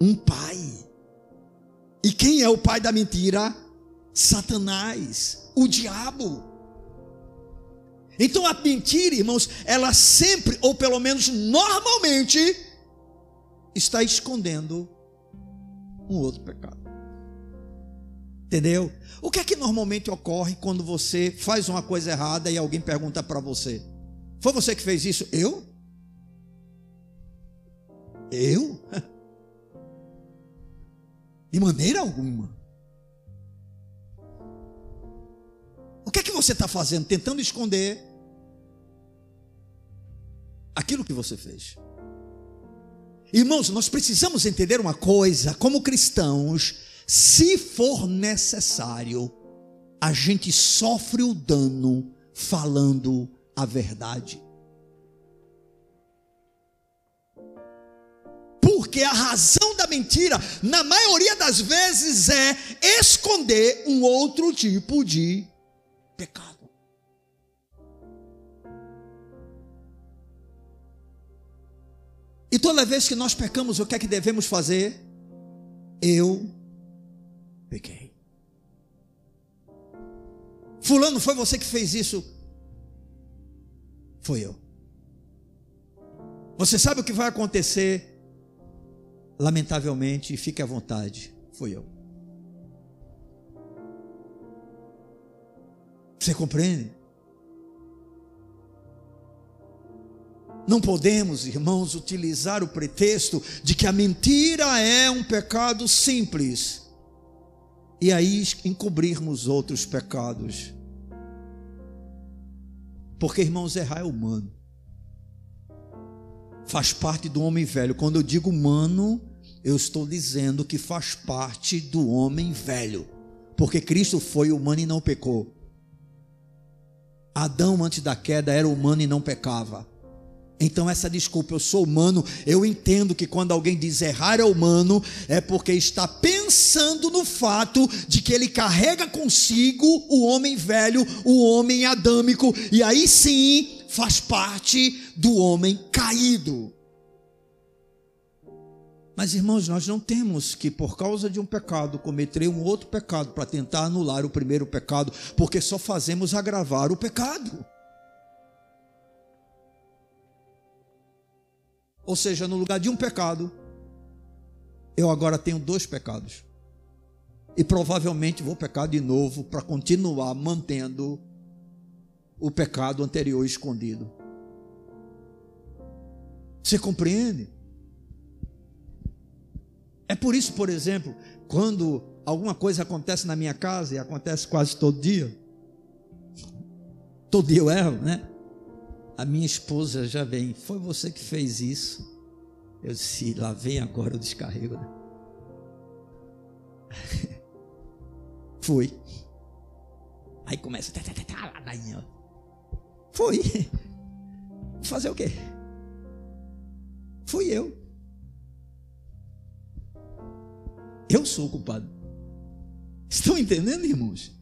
Um pai. E quem é o pai da mentira? Satanás, o diabo. Então a mentira, irmãos, ela sempre, ou pelo menos normalmente, está escondendo um outro pecado. Entendeu? O que é que normalmente ocorre quando você faz uma coisa errada e alguém pergunta para você: Foi você que fez isso? Eu? Eu? [LAUGHS] De maneira alguma. O que é que você está fazendo? Tentando esconder aquilo que você fez. Irmãos, nós precisamos entender uma coisa: como cristãos, se for necessário, a gente sofre o dano falando a verdade. Porque a razão da mentira, na maioria das vezes, é esconder um outro tipo de pecado. E toda vez que nós pecamos, o que é que devemos fazer? Eu pequei. Fulano, foi você que fez isso? Foi eu. Você sabe o que vai acontecer? Lamentavelmente, fique à vontade, foi eu. Você compreende? Não podemos, irmãos, utilizar o pretexto de que a mentira é um pecado simples e aí encobrirmos outros pecados. Porque, irmãos, errar é humano. Faz parte do homem velho. Quando eu digo humano, eu estou dizendo que faz parte do homem velho. Porque Cristo foi humano e não pecou. Adão, antes da queda, era humano e não pecava. Então, essa desculpa, eu sou humano, eu entendo que quando alguém diz errar é humano, é porque está pensando no fato de que ele carrega consigo o homem velho, o homem adâmico, e aí sim faz parte do homem caído. Mas, irmãos, nós não temos que, por causa de um pecado, cometer um outro pecado para tentar anular o primeiro pecado, porque só fazemos agravar o pecado. Ou seja, no lugar de um pecado, eu agora tenho dois pecados. E provavelmente vou pecar de novo para continuar mantendo o pecado anterior escondido. Você compreende? É por isso, por exemplo, quando alguma coisa acontece na minha casa, e acontece quase todo dia, todo dia eu erro, né? A minha esposa já vem, foi você que fez isso? Eu disse, lá vem agora o descarrego. [LAUGHS] Né? Foi. Aí começa, tá, tá, tá, tá, ladainha. [LAUGHS] Foi. Fazer o quê? Fui eu. Eu sou o culpado. Estão entendendo, irmãos?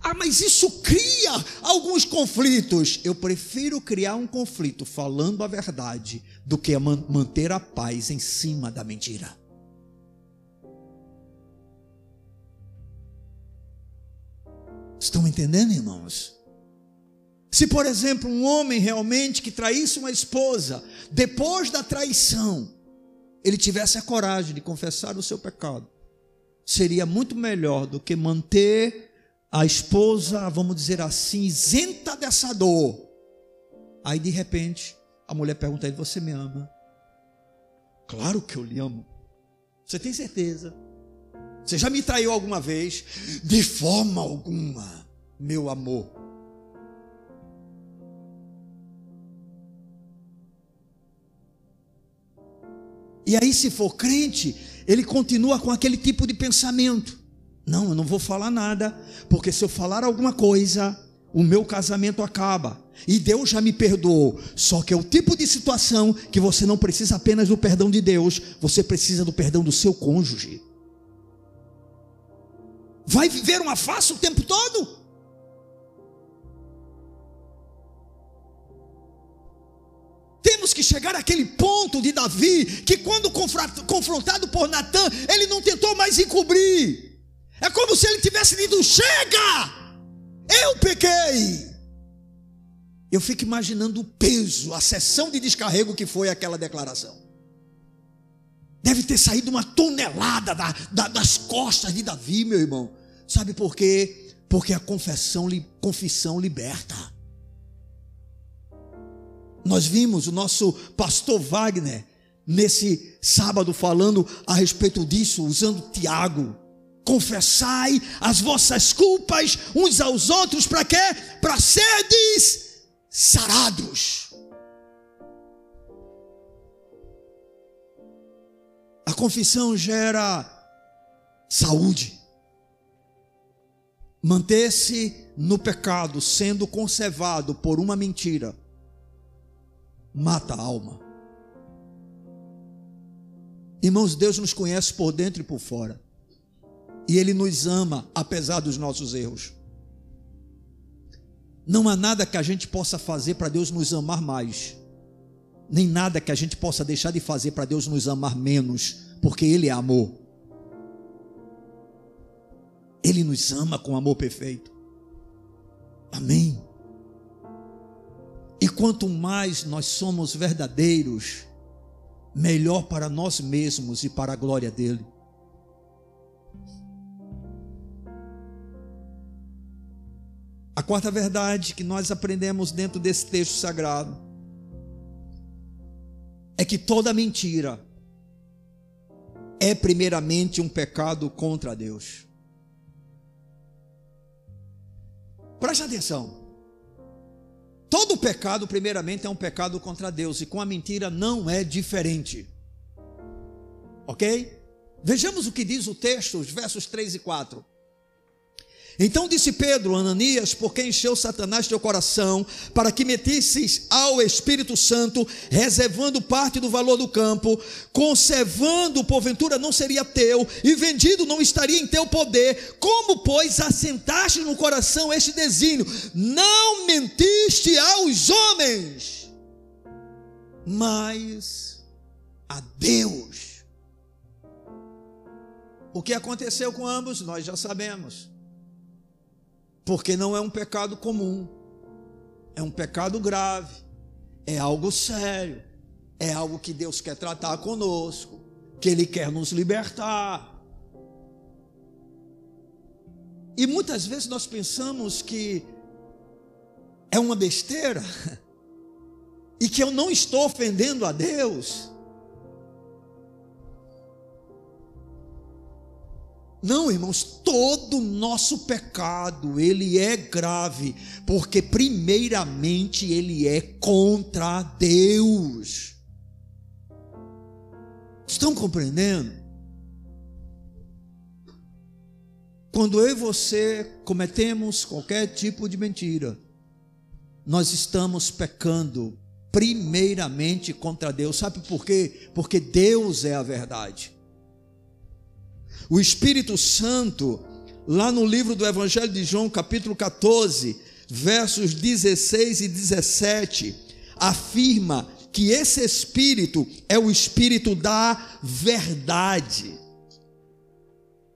Ah, mas isso cria alguns conflitos. Eu prefiro criar um conflito falando a verdade do que manter a paz em cima da mentira. Estão entendendo, irmãos? Se, por exemplo, um homem realmente que traísse uma esposa, depois da traição, ele tivesse a coragem de confessar o seu pecado, seria muito melhor do que manter a esposa, vamos dizer assim, isenta dessa dor. Aí de repente, a mulher pergunta a ele: Você me ama? Claro que eu lhe amo. Você tem certeza? Você já me traiu alguma vez? De forma alguma, meu amor. E aí, se for crente, ele continua com aquele tipo de pensamento. Não, eu não vou falar nada, porque se eu falar alguma coisa, o meu casamento acaba. E Deus já me perdoou. Só que é o tipo de situação que você não precisa apenas do perdão de Deus, você precisa do perdão do seu cônjuge. Vai viver uma face o tempo todo? Temos que chegar àquele ponto de Davi, que quando confrontado por Natan, ele não tentou mais encobrir. É como se ele tivesse dito: chega, eu pequei. Eu fico imaginando o peso, a sessão de descarrego que foi aquela declaração. Deve ter saído uma tonelada da, da, das costas de Davi, meu irmão. Sabe por quê? Porque a confissão, confissão liberta. Nós vimos o nosso pastor Wagner nesse sábado falando a respeito disso, usando Tiago confessai as vossas culpas uns aos outros, para quê? Para seres sarados. A confissão gera saúde. Manter-se no pecado, sendo conservado por uma mentira, mata a alma. Irmãos, Deus nos conhece por dentro e por fora. E Ele nos ama apesar dos nossos erros. Não há nada que a gente possa fazer para Deus nos amar mais, nem nada que a gente possa deixar de fazer para Deus nos amar menos, porque Ele é amor. Ele nos ama com amor perfeito. Amém. E quanto mais nós somos verdadeiros, melhor para nós mesmos e para a glória dele. A quarta verdade que nós aprendemos dentro desse texto sagrado é que toda mentira é primeiramente um pecado contra Deus. Preste atenção. Todo pecado, primeiramente, é um pecado contra Deus, e com a mentira não é diferente. Ok? Vejamos o que diz o texto, os versos 3 e 4. Então disse Pedro, Ananias, por quem encheu Satanás teu coração, para que metesses ao Espírito Santo, reservando parte do valor do campo, conservando, porventura não seria teu, e vendido não estaria em teu poder. Como, pois, assentaste no coração este desígnio? Não mentiste aos homens, mas a Deus. O que aconteceu com ambos, nós já sabemos porque não é um pecado comum, é um pecado grave, é algo sério, é algo que Deus quer tratar conosco, que Ele quer nos libertar. E muitas vezes nós pensamos que é uma besteira [LAUGHS] e que eu não estou ofendendo a Deus. Não, irmãos, todo nosso pecado, ele é grave, porque primeiramente ele é contra Deus. Estão compreendendo? Quando eu e você cometemos qualquer tipo de mentira, nós estamos pecando primeiramente contra Deus. Sabe por quê? Porque Deus é a verdade. O Espírito Santo, lá no livro do Evangelho de João, capítulo 14, versos 16 e 17, afirma que esse Espírito é o Espírito da verdade.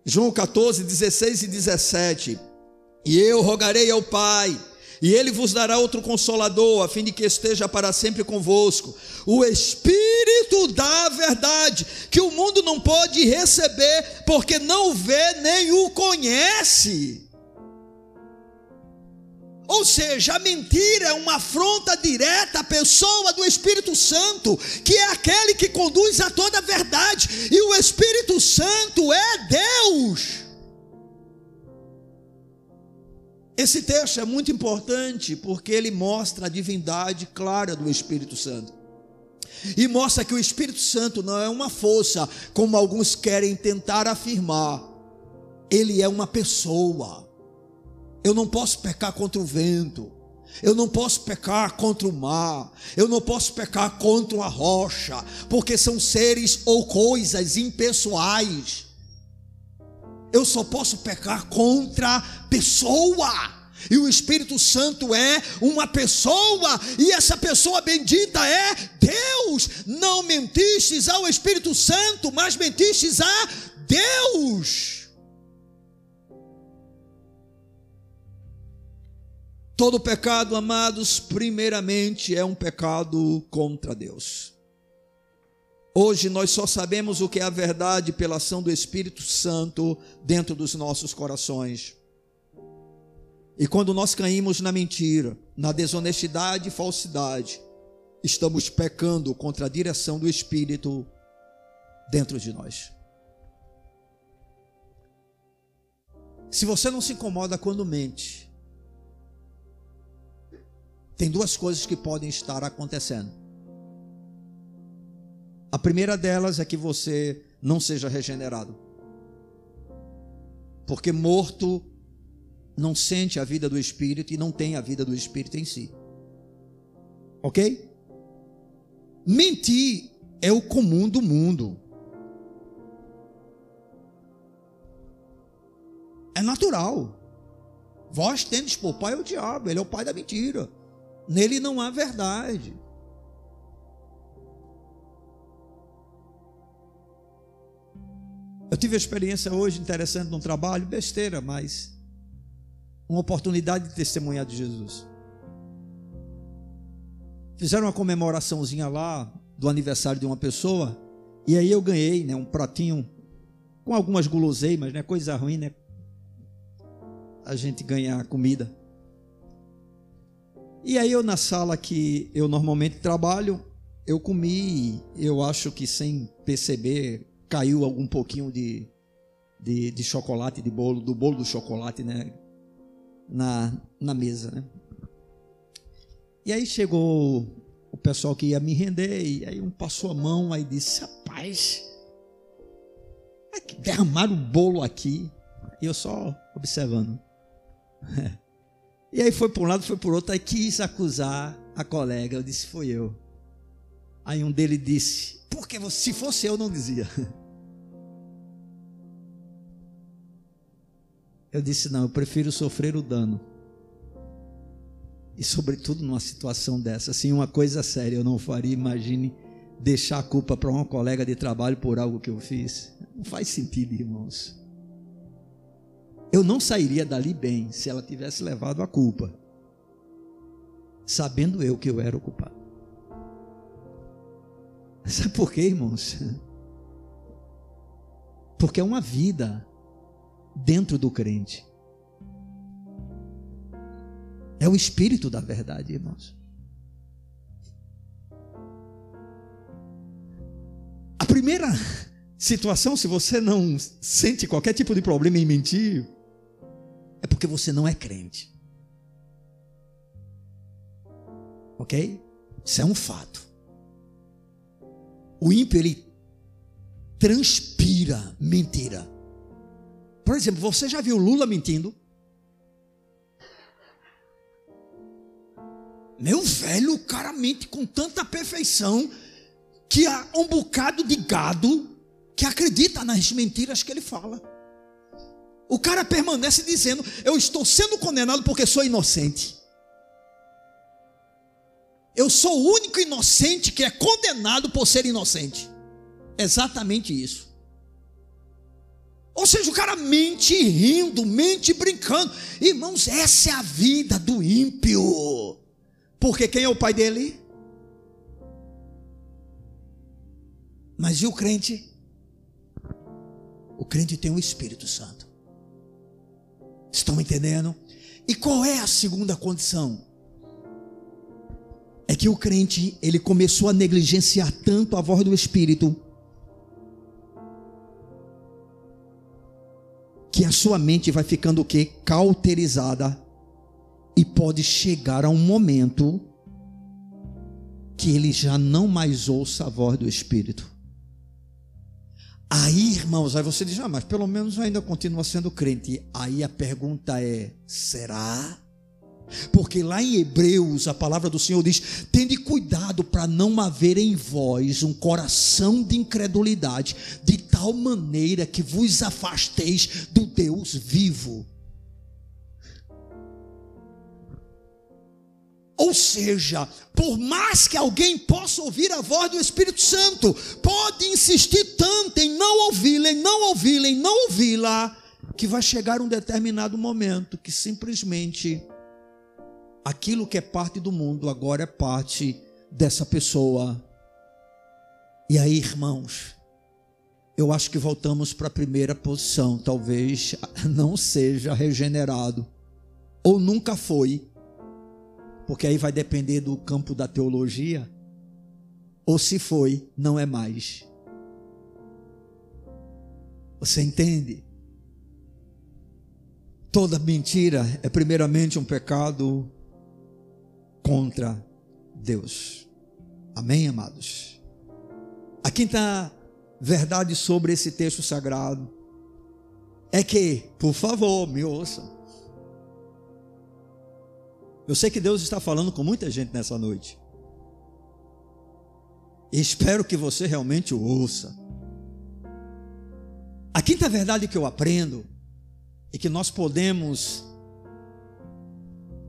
João 14, 16 e 17. E eu rogarei ao Pai e ele vos dará outro consolador, a fim de que esteja para sempre convosco. O Espírito da verdade, que o mundo não pode receber, porque não vê nem o conhece. Ou seja, a mentira é uma afronta direta à pessoa do Espírito Santo, que é aquele que conduz a toda a verdade, e o Espírito Santo é Deus. Esse texto é muito importante porque ele mostra a divindade clara do Espírito Santo. E mostra que o Espírito Santo não é uma força, como alguns querem tentar afirmar. Ele é uma pessoa. Eu não posso pecar contra o vento. Eu não posso pecar contra o mar, eu não posso pecar contra a rocha, porque são seres ou coisas impessoais eu só posso pecar contra pessoa. E o Espírito Santo é uma pessoa, e essa pessoa bendita é Deus. Não mentistes ao Espírito Santo, mas mentistes a Deus. Todo pecado, amados, primeiramente é um pecado contra Deus. Hoje nós só sabemos o que é a verdade pela ação do Espírito Santo dentro dos nossos corações. E quando nós caímos na mentira, na desonestidade e falsidade, estamos pecando contra a direção do Espírito dentro de nós. Se você não se incomoda quando mente, tem duas coisas que podem estar acontecendo. A primeira delas é que você não seja regenerado. Porque morto não sente a vida do espírito e não tem a vida do espírito em si. Ok? Mentir é o comum do mundo. É natural. Vós tendes por pai o diabo, ele é o pai da mentira. Nele não há verdade. Eu tive a experiência hoje interessante num trabalho, besteira, mas uma oportunidade de testemunhar de Jesus. Fizeram uma comemoraçãozinha lá do aniversário de uma pessoa, e aí eu ganhei, né, um pratinho com algumas guloseimas, né, coisa ruim, né? A gente ganhar comida. E aí eu na sala que eu normalmente trabalho, eu comi, eu acho que sem perceber, caiu algum pouquinho de, de, de chocolate, de bolo, do bolo do chocolate, né? Na, na mesa, né? E aí chegou o pessoal que ia me render, e aí um passou a mão, aí disse, rapaz, é derramaram o bolo aqui. E eu só observando. [LAUGHS] E aí foi por um lado, foi por outro, aí quis acusar a colega. Eu disse, foi eu. Aí um dele disse, porque se fosse eu, não dizia. [LAUGHS] Eu disse, não, eu prefiro sofrer o dano. E sobretudo numa situação dessa, assim, uma coisa séria eu não faria, imagine deixar a culpa para uma colega de trabalho por algo que eu fiz. Não faz sentido, irmãos. Eu não sairia dali bem se ela tivesse levado a culpa, sabendo eu que eu era o culpado. Sabe por quê, irmãos? Porque é uma vida dentro do crente. É o espírito da verdade, irmãos. A primeira situação, se você não sente qualquer tipo de problema em mentir, é porque você não é crente. Ok? Isso é um fato. O ímpio, ele transpira mentira. Por exemplo, você já viu Lula mentindo? Meu velho, o cara mente com tanta perfeição que há um bocado de gado que acredita nas mentiras que ele fala. O cara permanece dizendo: Eu estou sendo condenado porque sou inocente. Eu sou o único inocente que é condenado por ser inocente. Exatamente isso. Ou seja, o cara mente rindo, mente brincando. Irmãos, essa é a vida do ímpio. Porque quem é o pai dele? Mas e o crente? O crente tem o Espírito Santo. Estão entendendo? E qual é a segunda condição? É que o crente, ele começou a negligenciar tanto a voz do Espírito, que a sua mente vai ficando o que? Cauterizada e pode chegar a um momento que ele já não mais ouça a voz do Espírito. Aí, irmãos, aí você diz, ah, mas pelo menos ainda continua sendo crente. Aí a pergunta é: será? Porque lá em Hebreus a palavra do Senhor diz: tende cuidado para não haver em vós um coração de incredulidade, de tal maneira que vos afasteis do Deus vivo. Ou seja, por mais que alguém possa ouvir a voz do Espírito Santo, pode insistir tanto em não ouvi-la, em não ouvi-la, em não ouvi-la, que vai chegar um determinado momento que simplesmente aquilo que é parte do mundo agora é parte dessa pessoa. E aí, irmãos, eu acho que voltamos para a primeira posição. Talvez não seja regenerado, ou nunca foi porque aí vai depender do campo da teologia, ou se foi, não é mais. Você entende? Toda mentira é primeiramente um pecado contra Deus. Amém, amados? A quinta verdade sobre esse texto sagrado é que, por favor, me ouçam. Eu sei que Deus está falando com muita gente nessa noite. E espero que você realmente o ouça. A quinta verdade que eu aprendo e que nós podemos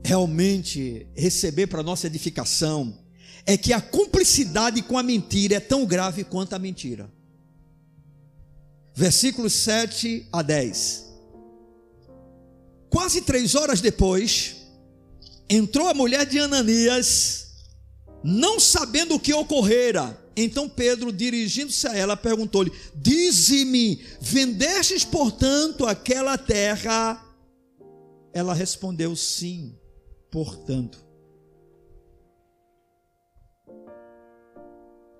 realmente receber para nossa edificação é que a cumplicidade com a mentira é tão grave quanto a mentira. Versículos 7 a 10. Quase três horas depois, entrou a mulher de Ananias, não sabendo o que ocorrera. Então Pedro, dirigindo-se a ela, perguntou-lhe: Dize-me, vendestes portanto aquela terra? Ela respondeu: Sim, portanto.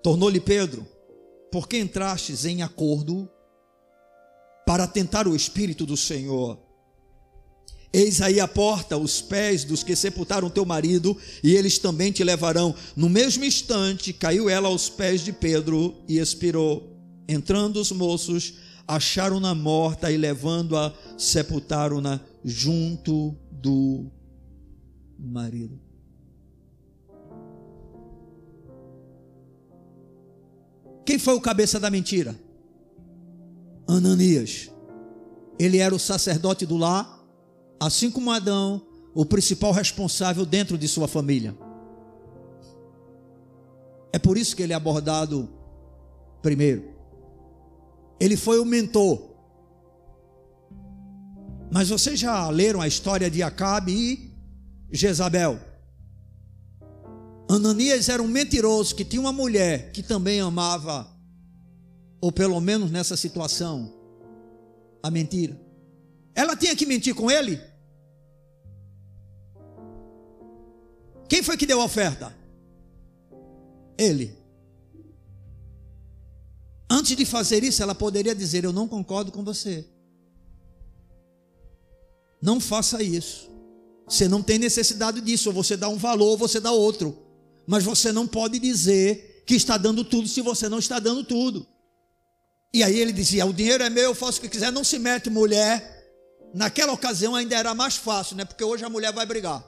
Tornou-lhe Pedro: porque entrastes em acordo para tentar o Espírito do Senhor. Eis aí a porta, os pés dos que sepultaram teu marido, e eles também te levarão. No mesmo instante, caiu ela aos pés de Pedro e expirou. Entrando os moços, acharam-na morta e levando-a, sepultaram-na junto do marido. Quem foi o cabeça da mentira? Ananias. Ele era o sacerdote do lar, assim como Adão, o principal responsável dentro de sua família. É por isso que ele é abordado primeiro. Ele foi o mentor. Mas vocês já leram a história de Acabe e Jezabel? Ananias era um mentiroso que tinha uma mulher que também amava, ou pelo menos nessa situação, a mentira. Ela tinha que mentir com ele? Quem foi que deu a oferta? Ele. Antes de fazer isso, ela poderia dizer: Eu não concordo com você. Não faça isso. Você não tem necessidade disso. Ou você dá um valor, ou você dá outro. Mas você não pode dizer que está dando tudo se você não está dando tudo. E aí ele dizia: O dinheiro é meu, eu faço o que quiser, não se mete mulher. Naquela ocasião ainda era mais fácil, né? Porque hoje a mulher vai brigar.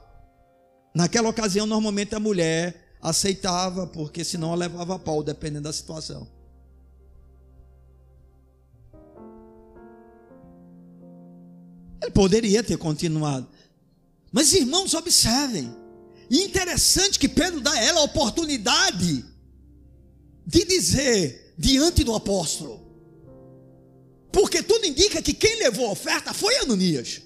Naquela ocasião, normalmente a mulher aceitava, porque senão ela levava pau, dependendo da situação. Ele poderia ter continuado. Mas irmãos, observem. interessante que Pedro dá a ela a oportunidade de dizer diante do apóstolo. Porque tudo indica que quem levou a oferta foi Ananias.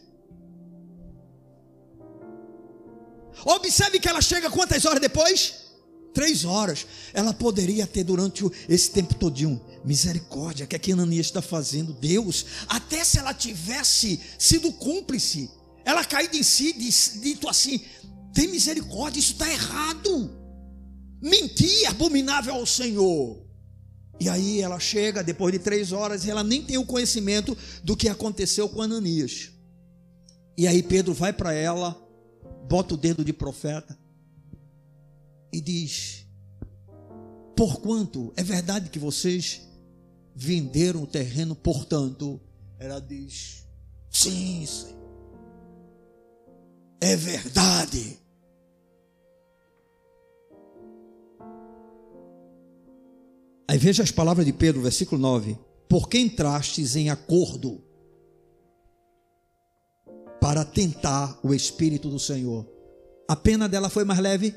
Observe que ela chega quantas horas depois? Três horas. Ela poderia ter durante esse tempo todinho. Misericórdia, que aqui Ananias está fazendo? Deus, até se ela tivesse sido cúmplice, ela caído em si, dito assim: tem misericórdia, isso está errado. Mentir abominável ao Senhor. E aí ela chega depois de três horas e ela nem tem o conhecimento do que aconteceu com Ananias. E aí Pedro vai para ela, bota o dedo de profeta e diz: Porquanto é verdade que vocês venderam o terreno, portanto, ela diz: Sim, Senhor. É verdade. Aí veja as palavras de Pedro, versículo 9: Por que entrastes em acordo para tentar o Espírito do Senhor? A pena dela foi mais leve?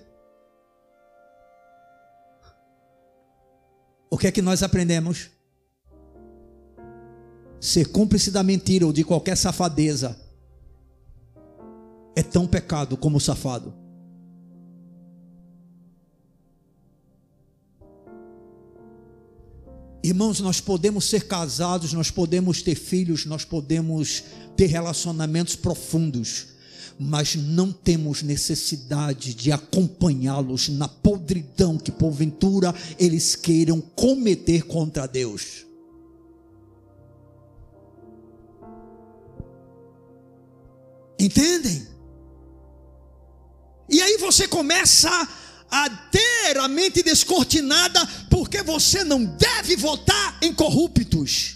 O que é que nós aprendemos? Ser cúmplice da mentira ou de qualquer safadeza é tão pecado como o safado. Irmãos, nós podemos ser casados, nós podemos ter filhos, nós podemos ter relacionamentos profundos, mas não temos necessidade de acompanhá-los na podridão que porventura eles queiram cometer contra Deus. Entendem? E aí você começa a ter a mente descortinada, porque você não deve votar em corruptos.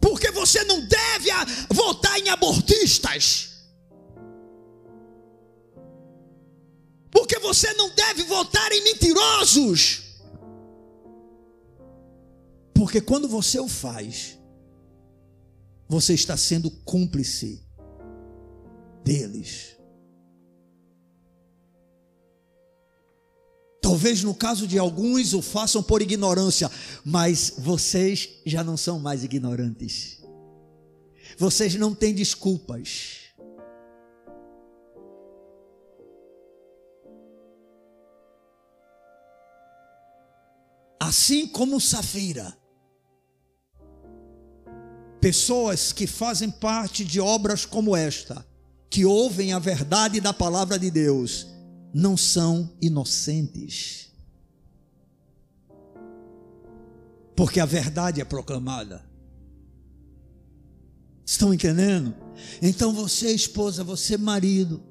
Porque você não deve votar em abortistas. Porque você não deve votar em mentirosos. Porque quando você o faz, você está sendo cúmplice deles. Talvez no caso de alguns o façam por ignorância, mas vocês já não são mais ignorantes. Vocês não têm desculpas. Assim como Safira, pessoas que fazem parte de obras como esta, que ouvem a verdade da palavra de Deus não são inocentes. Porque a verdade é proclamada. Estão entendendo? Então você, esposa, você, marido,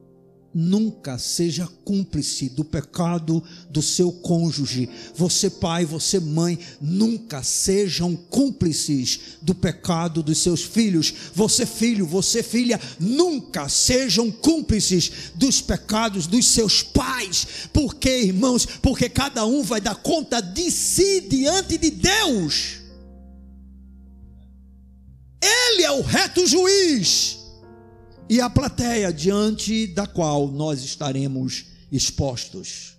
nunca seja cúmplice do pecado do seu cônjuge. Você, pai, você, mãe, nunca sejam cúmplices do pecado dos seus filhos. Você, filho, você, filha, nunca sejam cúmplices dos pecados dos seus pais. Por quê, irmãos? Porque cada um vai dar conta de si diante de Deus. Ele é o reto juiz e a plateia diante da qual nós estaremos expostos.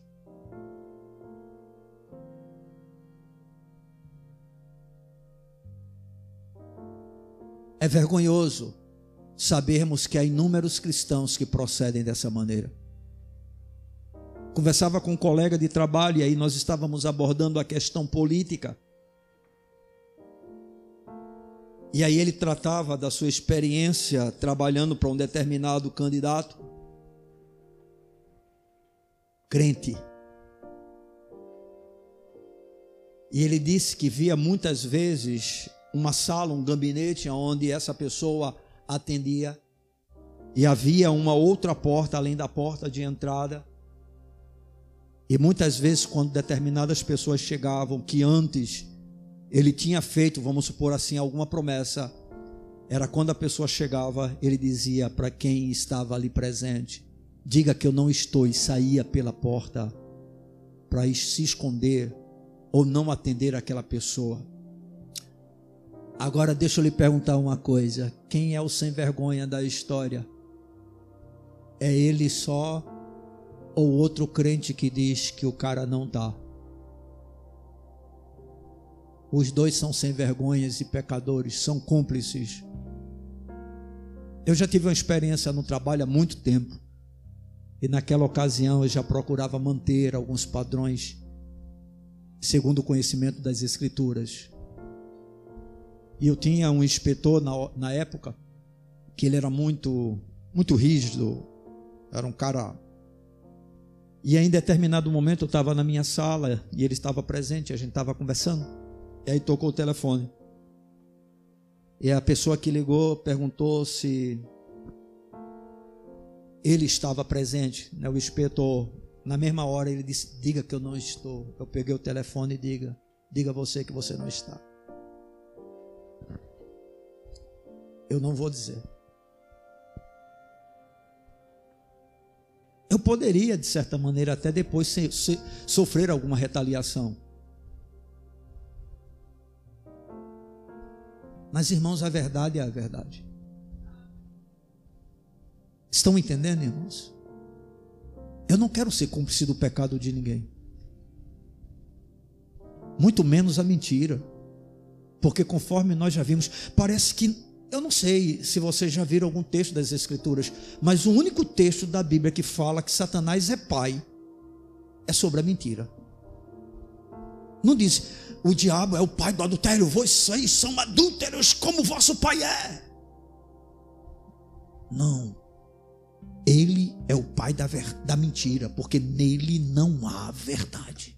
É vergonhoso sabermos que há inúmeros cristãos que procedem dessa maneira. Conversava com um colega de trabalho e aí nós estávamos abordando a questão política. E aí ele tratava da sua experiência trabalhando para um determinado candidato. Crente. E ele disse que via muitas vezes uma sala, um gabinete onde essa pessoa atendia e havia uma outra porta além da porta de entrada. E muitas vezes quando determinadas pessoas chegavam que antes ele tinha feito, vamos supor assim, alguma promessa. Era quando a pessoa chegava, ele dizia para quem estava ali presente: Diga que eu não estou, e saía pela porta para se esconder ou não atender aquela pessoa. Agora deixa eu lhe perguntar uma coisa: quem é o sem vergonha da história? É ele só ou outro crente que diz que o cara não está? Os dois são sem vergonhas e pecadores, são cúmplices. Eu já tive uma experiência no trabalho há muito tempo. E naquela ocasião eu já procurava manter alguns padrões segundo o conhecimento das Escrituras. E eu tinha um inspetor na, na época que ele era muito, muito rígido, era um cara. E em determinado momento eu estava na minha sala e ele estava presente, a gente estava conversando. E aí tocou o telefone. E a pessoa que ligou perguntou se ele estava presente, né? o inspetor. Na mesma hora ele disse: Diga que eu não estou. Eu peguei o telefone e diga: Diga você que você não está. Eu não vou dizer. Eu poderia, de certa maneira, até depois sofrer alguma retaliação. Mas, irmãos, a verdade é a verdade. Estão entendendo, irmãos? Eu não quero ser cúmplice do pecado de ninguém. Muito menos a mentira. Porque conforme nós já vimos, parece que eu não sei se vocês já viram algum texto das Escrituras, mas o único texto da Bíblia que fala que Satanás é pai é sobre a mentira. Não diz, o diabo é o pai do adultério, vocês são adúlteros como vosso pai é. Não. Ele é o pai da, ver, da mentira, porque nele não há verdade.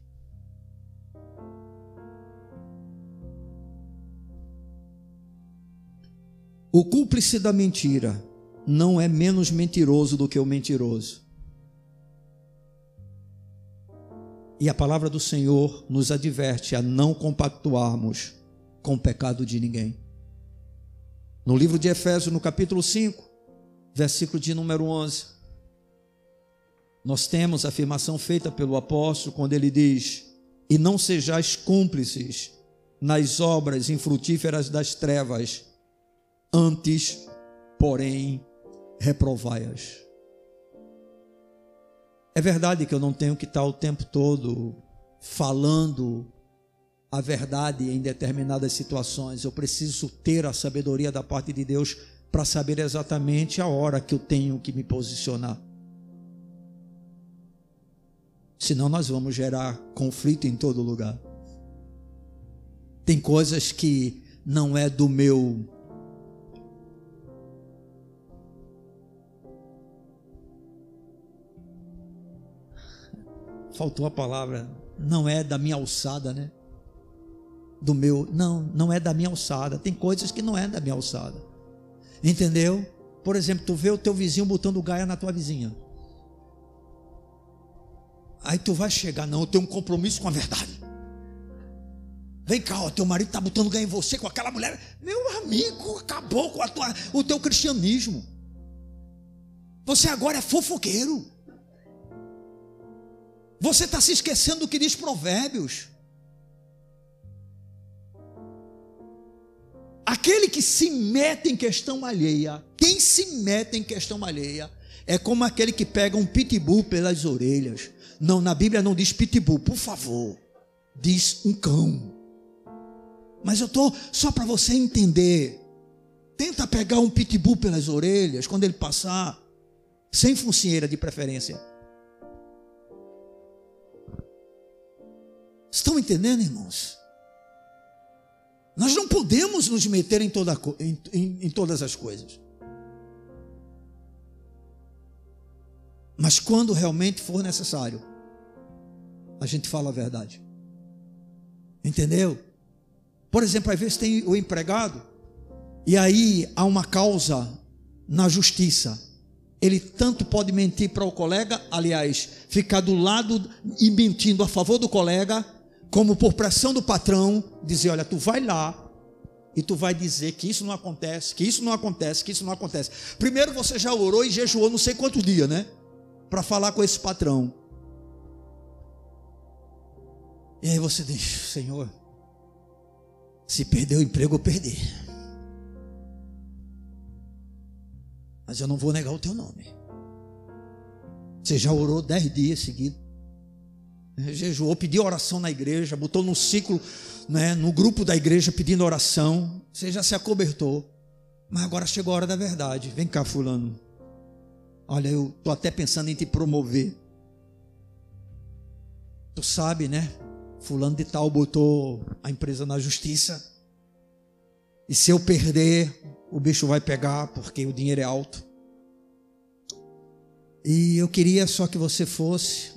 O cúmplice da mentira não é menos mentiroso do que o mentiroso. E a palavra do Senhor nos adverte a não compactuarmos com o pecado de ninguém. No livro de Efésios, no capítulo 5, versículo de número 11, nós temos a afirmação feita pelo apóstolo quando ele diz: E não sejais cúmplices nas obras infrutíferas das trevas, antes, porém, reprovai-as. É verdade que eu não tenho que estar o tempo todo falando a verdade em determinadas situações. Eu preciso ter a sabedoria da parte de Deus para saber exatamente a hora que eu tenho que me posicionar. Senão nós vamos gerar conflito em todo lugar. Tem coisas que não é do meu faltou a palavra, não é da minha alçada, né? Do meu, não, não é da minha alçada. Tem coisas que não é da minha alçada. Entendeu? Por exemplo, tu vê o teu vizinho botando gaia na tua vizinha. Aí tu vai chegar, não, eu tenho um compromisso com a verdade. Vem cá, ó, teu marido está botando gaia em você com aquela mulher. Meu amigo, acabou com tua, o teu cristianismo. Você agora é fofoqueiro. Você está se esquecendo do que diz Provérbios. Aquele que se mete em questão alheia, quem se mete em questão alheia, é como aquele que pega um pitbull pelas orelhas. Não, na Bíblia não diz pitbull, por favor. Diz um cão. Mas eu estou só para você entender. Tenta pegar um pitbull pelas orelhas quando ele passar, sem focinheira de preferência. Estão entendendo, irmãos? Nós não podemos nos meter em, toda, em, em, em todas as coisas. Mas quando realmente for necessário, a gente fala a verdade. Entendeu? Por exemplo, às vezes tem o empregado, e aí há uma causa na justiça. Ele tanto pode mentir para o colega, aliás, ficar do lado e mentindo a favor do colega, como por pressão do patrão, dizer: olha, tu vai lá e tu vai dizer que isso não acontece, que isso não acontece, que isso não acontece. Primeiro você já orou e jejuou não sei quanto dia, né? Para falar com esse patrão. E aí você diz: Senhor, se perder o emprego, eu perdi. Mas eu não vou negar o teu nome. Você já orou dez dias seguidos jejuou, pediu oração na igreja, botou no ciclo, né, no grupo da igreja pedindo oração, você já se acobertou. Mas agora chegou a hora da verdade. Vem cá, fulano. Olha, eu tô até pensando em te promover. Tu sabe, né? Fulano de tal botou a empresa na justiça. E se eu perder, o bicho vai pegar porque o dinheiro é alto. E eu queria só que você fosse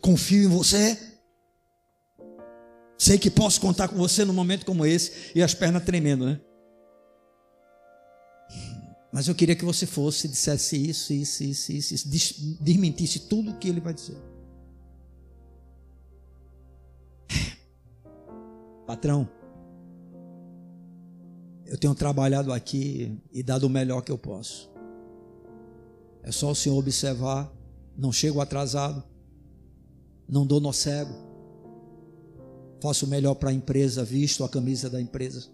confio em você. Sei que posso contar com você num momento como esse e as pernas tremendo, né? Mas eu queria que você fosse dissesse isso, isso, isso, isso, isso desmentisse tudo o que ele vai dizer. Patrão, eu tenho trabalhado aqui e dado o melhor que eu posso. É só o senhor observar, não chego atrasado, não dou no cego. Faço o melhor para a empresa, visto a camisa da empresa.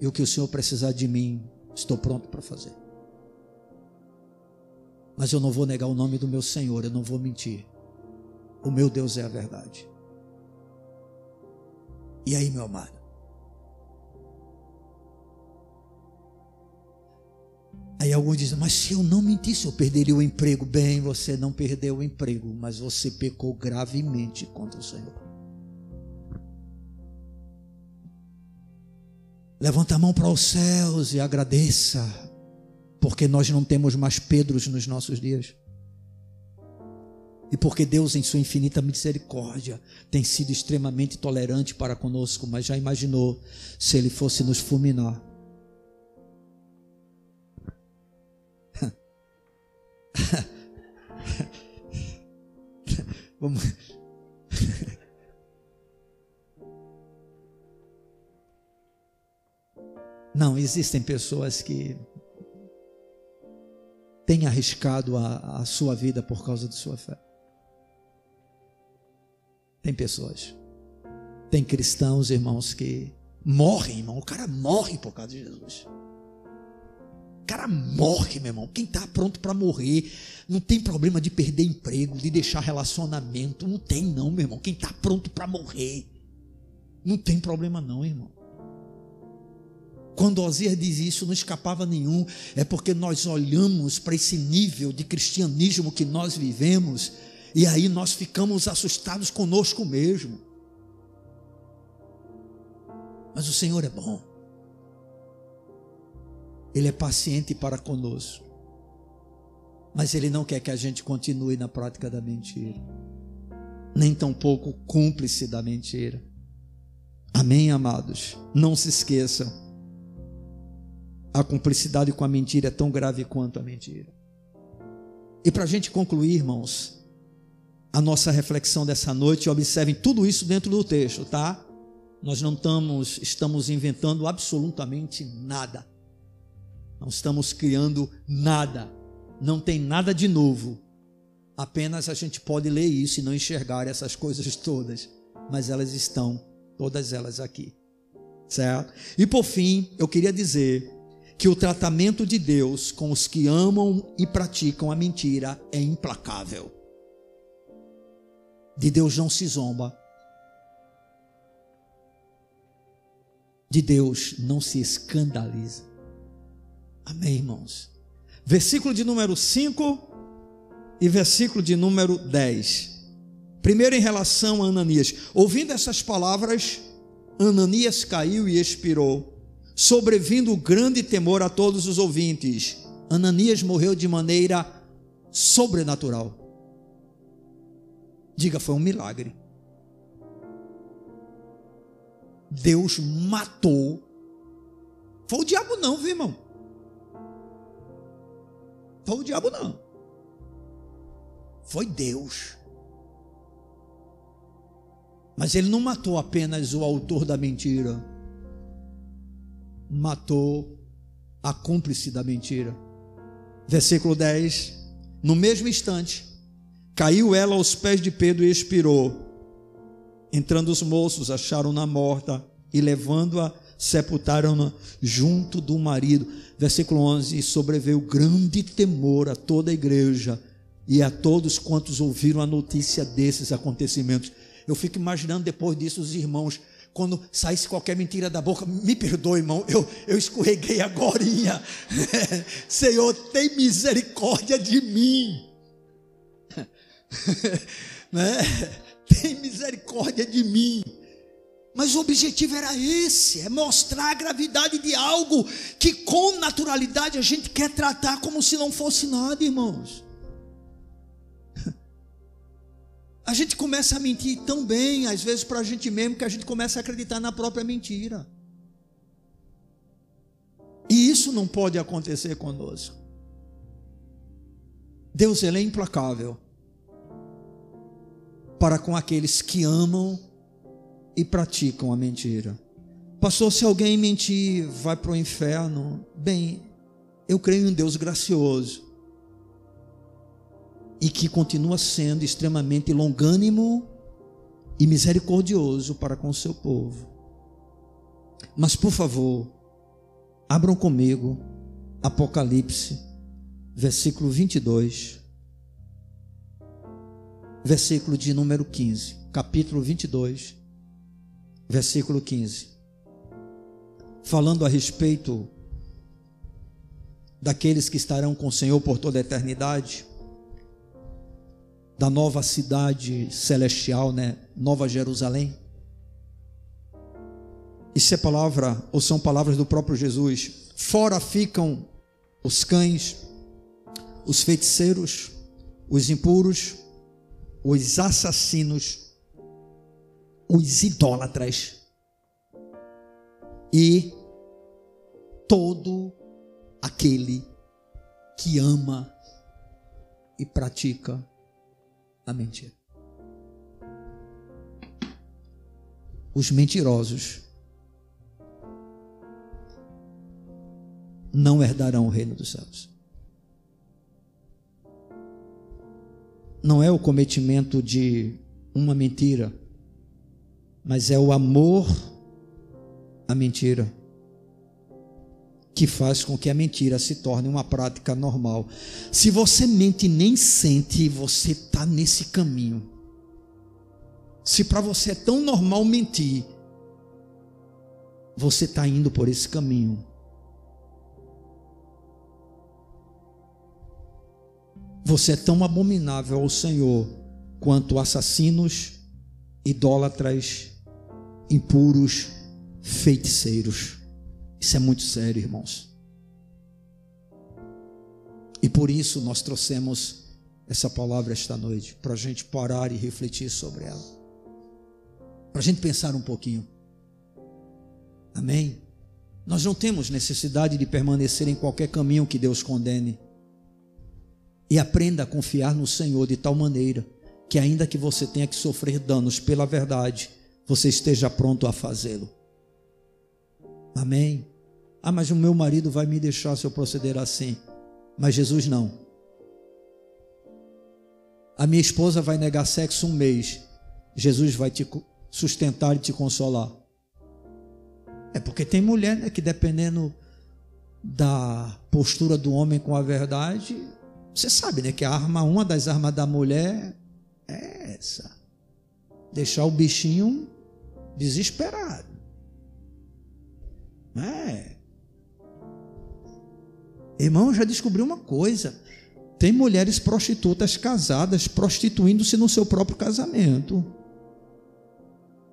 E o que o Senhor precisar de mim, estou pronto para fazer. Mas eu não vou negar o nome do meu Senhor, eu não vou mentir. O meu Deus é a verdade. E aí, meu amado? Aí alguns dizem, mas se eu não mentisse, eu perderia o emprego. Bem, você não perdeu o emprego, mas você pecou gravemente contra o Senhor. Levanta a mão para os céus e agradeça, porque nós não temos mais Pedros nos nossos dias. E porque Deus, em Sua infinita misericórdia, tem sido extremamente tolerante para conosco, mas já imaginou se Ele fosse nos fulminar? Vamos. [LAUGHS] Não, existem pessoas que têm arriscado a, a, sua vida por causa de sua fé. Tem pessoas. Tem cristãos, irmãos, que morrem, irmão. O cara morre por causa de Jesus. Cara morre, meu irmão. Quem está pronto para morrer não tem problema de perder emprego, de deixar relacionamento. Não tem, não, meu irmão. Quem está pronto para morrer não tem problema, não, irmão. Quando Osias diz isso, não escapava nenhum, é porque nós olhamos para esse nível de cristianismo que nós vivemos e aí nós ficamos assustados conosco mesmo. Mas o Senhor é bom. Ele é paciente para conosco. Mas Ele não quer que a gente continue na prática da mentira. nem tampouco cúmplice da mentira. Amém, amados? Não se esqueçam. A cumplicidade com a mentira é tão grave quanto a mentira. E para a gente concluir, irmãos, a nossa reflexão dessa noite, observem tudo isso dentro do texto, tá? Nós não estamos, estamos inventando absolutamente nada. Não estamos criando nada. Não tem nada de novo. Apenas a gente pode ler isso e não enxergar essas coisas [LAUGHS] todas, mas elas estão, todas elas aqui. Certo? E por fim, eu queria dizer que o tratamento de Deus com os que amam e praticam a mentira é implacável. De Deus não se zomba. De Deus não se escandaliza. Amém, irmãos? Versículo de número 5 e versículo de número 10. Primeiro, em relação a Ananias. Ouvindo essas palavras, Ananias caiu e expirou sobrevindo grande temor a todos os ouvintes. Ananias morreu de maneira sobrenatural. Diga, foi um milagre. Deus matou. Foi o diabo, não, viu, irmão? Foi o diabo, não. Foi Deus. Mas ele não matou apenas o autor da mentira matou a cúmplice da mentira. Versículo 10: No mesmo instante, caiu ela aos pés de Pedro e expirou. Entrando os moços, acharam-na morta e, levando-a, sepultaram-na junto do marido. Versículo 11: E sobreveio grande temor a toda a igreja e a todos quantos ouviram a notícia desses acontecimentos. Eu fico imaginando depois disso os irmãos quando saísse qualquer mentira da boca, me perdoe, irmão, eu, eu escorreguei agora. [LAUGHS] Senhor, tem misericórdia de mim. [LAUGHS] né? Tem misericórdia de mim. Mas o objetivo era esse: é mostrar a gravidade de algo que com naturalidade a gente quer tratar como se não fosse nada, irmãos. [LAUGHS] A gente começa a mentir tão bem, às vezes para a gente mesmo, que a gente começa a acreditar na própria mentira. E isso não pode acontecer conosco. Deus ele é implacável para com aqueles que amam e praticam a mentira. Pastor, se alguém mentir, vai para o inferno. Bem, eu creio em Deus gracioso e que continua sendo extremamente longânimo e misericordioso para com o seu povo. Mas por favor, abram comigo Apocalipse, versículo 22, versículo de número 15, capítulo 22, versículo 15. Falando a respeito daqueles que estarão com o Senhor por toda a eternidade da nova cidade celestial, né? Nova Jerusalém. Isso é palavra, ou são palavras do próprio Jesus. Fora ficam os cães, os feiticeiros, os impuros, os assassinos, os idólatras e todo aquele que ama e pratica a mentira. Os mentirosos não herdarão o reino dos céus. Não é o cometimento de uma mentira, mas é o amor à mentira que faz com que a mentira se torne uma prática normal. Se você mente e nem sente, você está nesse caminho. Se para você é tão normal mentir, você está indo por esse caminho. Você é tão abominável ao Senhor quanto assassinos, idólatras, impuros, feiticeiros. Isso é muito sério, irmãos. E por isso nós trouxemos essa palavra esta noite, para a gente parar e refletir sobre ela, para a gente pensar um pouquinho. Amém? Nós não temos necessidade de permanecer em qualquer caminho que Deus condene. E aprenda a confiar no Senhor de tal maneira que, ainda que você tenha que sofrer danos pela verdade, você esteja pronto a fazê-lo. Amém? Ah, mas o meu marido vai me deixar se eu proceder assim. Mas Jesus não. A minha esposa vai negar sexo um mês. Jesus vai te sustentar e te consolar. É porque tem mulher né, que dependendo da postura do homem com a verdade, você sabe, né, que a arma, uma das armas da mulher é essa. Deixar o bichinho desesperado. É. Irmão, já descobri uma coisa. Tem mulheres prostitutas casadas prostituindo-se no seu próprio casamento.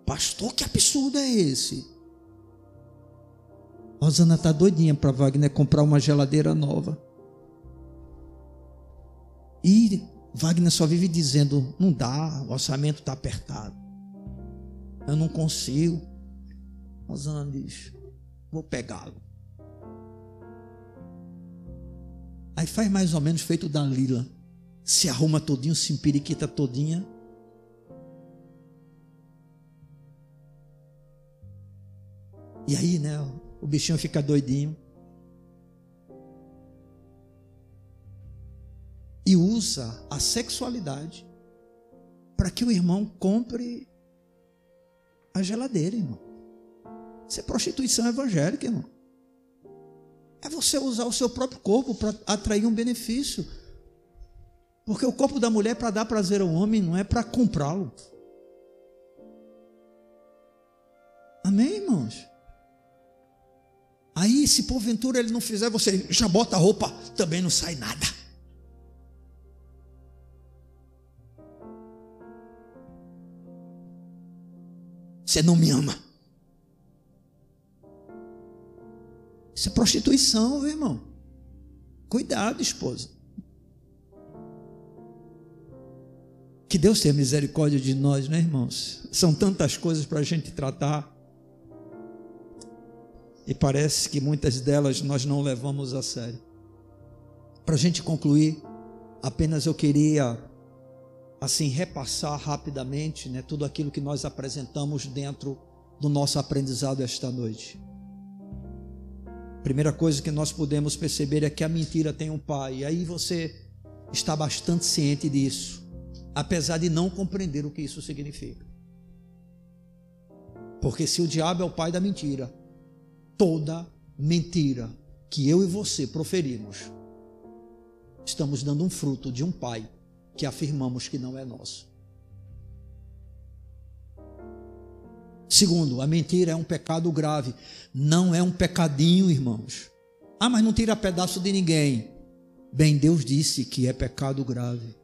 Pastor, que absurdo é esse? Rosana está doidinha para Wagner comprar uma geladeira nova. E Wagner só vive dizendo: não dá, o orçamento está apertado. Eu não consigo. Rosana diz: vou pegá-lo. Aí faz mais ou menos feito da Lila. Se arruma todinho, se empiriquita todinha. E aí, né? O bichinho fica doidinho. E usa a sexualidade para que o irmão compre a geladeira, irmão. Isso é prostituição evangélica, irmão. É você usar o seu próprio corpo para atrair um benefício. Porque o corpo da mulher é para dar prazer ao homem, não é para comprá-lo. Amém, irmãos? Aí, se porventura ele não fizer, você já bota a roupa, também não sai nada. Você não me ama. Isso é prostituição, meu irmão. Cuidado, esposa. Que Deus tenha misericórdia de nós, né, irmãos? São tantas coisas para a gente tratar. E parece que muitas delas nós não levamos a sério. Para a gente concluir, apenas eu queria, assim, repassar rapidamente né, tudo aquilo que nós apresentamos dentro do nosso aprendizado esta noite. Primeira coisa que nós podemos perceber é que a mentira tem um pai. E aí você está bastante ciente disso, apesar de não compreender o que isso significa. Porque se o diabo é o pai da mentira, toda mentira que eu e você proferimos, estamos dando um fruto de um pai que afirmamos que não é nosso. Segundo, a mentira é um pecado grave. Não é um pecadinho, irmãos. Ah, mas não tira pedaço de ninguém. Bem, Deus disse que é pecado grave.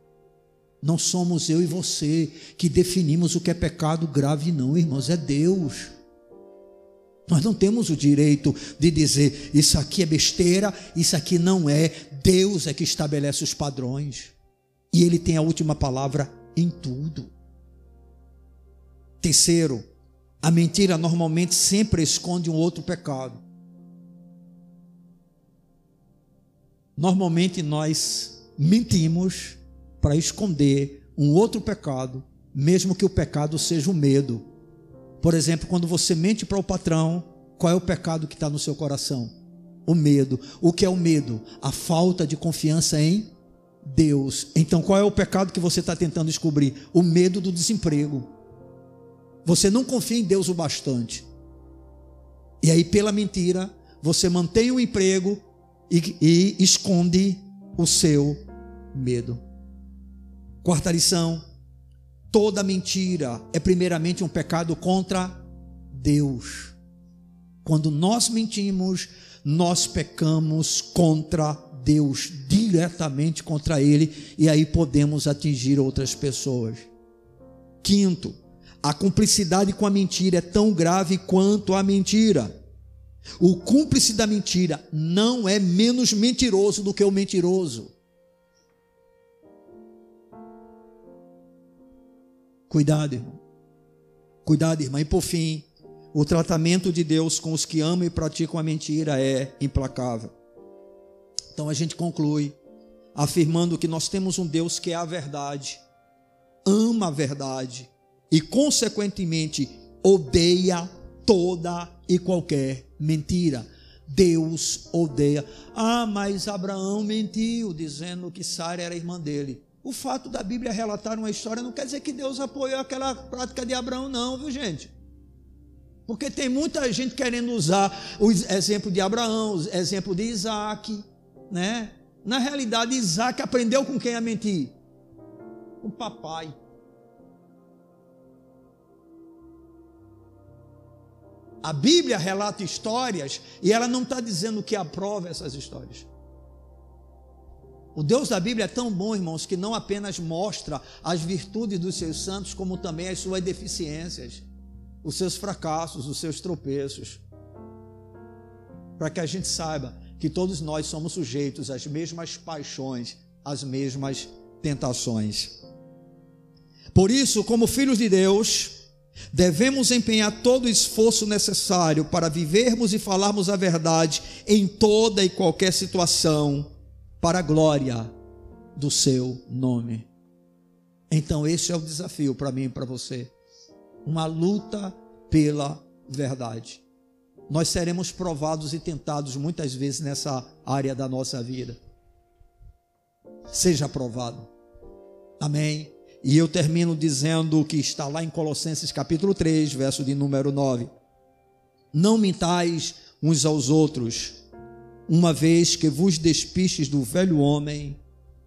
Não somos eu e você que definimos o que é pecado grave, não, irmãos, é Deus. Nós não temos o direito de dizer isso aqui é besteira, isso aqui não é. Deus é que estabelece os padrões. E Ele tem a última palavra em tudo. Terceiro, a mentira normalmente sempre esconde um outro pecado. Normalmente nós mentimos para esconder um outro pecado, mesmo que o pecado seja o medo. Por exemplo, quando você mente para o patrão, qual é o pecado que está no seu coração? O medo. O que é o medo? A falta de confiança em Deus. Então, qual é o pecado que você está tentando descobrir? O medo do desemprego. Você não confia em Deus o bastante. E aí, pela mentira, você mantém o emprego e, e esconde o seu medo. Quarta lição: toda mentira é primeiramente um pecado contra Deus. Quando nós mentimos, nós pecamos contra Deus, diretamente contra Ele, e aí podemos atingir outras pessoas. Quinto, a cumplicidade com a mentira é tão grave quanto a mentira. O cúmplice da mentira não é menos mentiroso do que o mentiroso. Cuidado, irmão. Cuidado, irmã. E por fim, o tratamento de Deus com os que amam e praticam a mentira é implacável. Então a gente conclui afirmando que nós temos um Deus que é a verdade, ama a verdade e, consequentemente, odeia toda e qualquer mentira. Deus odeia. Ah, mas Abraão mentiu, dizendo que Sara era irmã dele. O fato da Bíblia relatar uma história não quer dizer que Deus apoiou aquela prática de Abraão, não, viu gente? Porque tem muita gente querendo usar o exemplo de Abraão, o exemplo de Isaac, né? Na realidade, Isaac aprendeu com quem a mentir? Com o papai. A Bíblia relata histórias e ela não está dizendo que aprova essas histórias. O Deus da Bíblia é tão bom, irmãos, que não apenas mostra as virtudes dos seus santos, como também as suas deficiências, os seus fracassos, os seus tropeços. Para que a gente saiba que todos nós somos sujeitos às mesmas paixões, às mesmas tentações. Por isso, como filhos de Deus, devemos empenhar todo o esforço necessário para vivermos e falarmos a verdade em toda e qualquer situação para a glória do seu nome. Então, esse é o desafio para mim e para você. Uma luta pela verdade. Nós seremos provados e tentados muitas vezes nessa área da nossa vida. Seja provado. Amém. E eu termino dizendo o que está lá em Colossenses capítulo 3, verso de número 9. Não mintais uns aos outros, uma vez que vos despistes do velho homem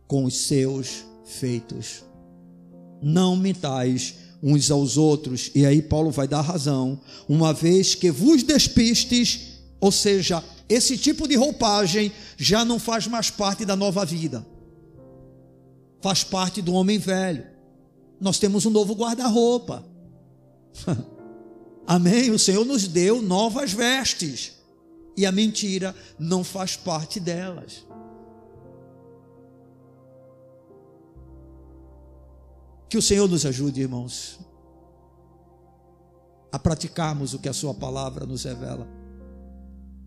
com os seus feitos. Não mintais uns aos outros, e aí Paulo vai dar razão, uma vez que vos despistes, ou seja, esse tipo de roupagem já não faz mais parte da nova vida, faz parte do homem velho. Nós temos um novo guarda-roupa. [LAUGHS] Amém? O Senhor nos deu novas vestes e a mentira não faz parte delas. Que o Senhor nos ajude, irmãos, a praticarmos o que a Sua palavra nos revela.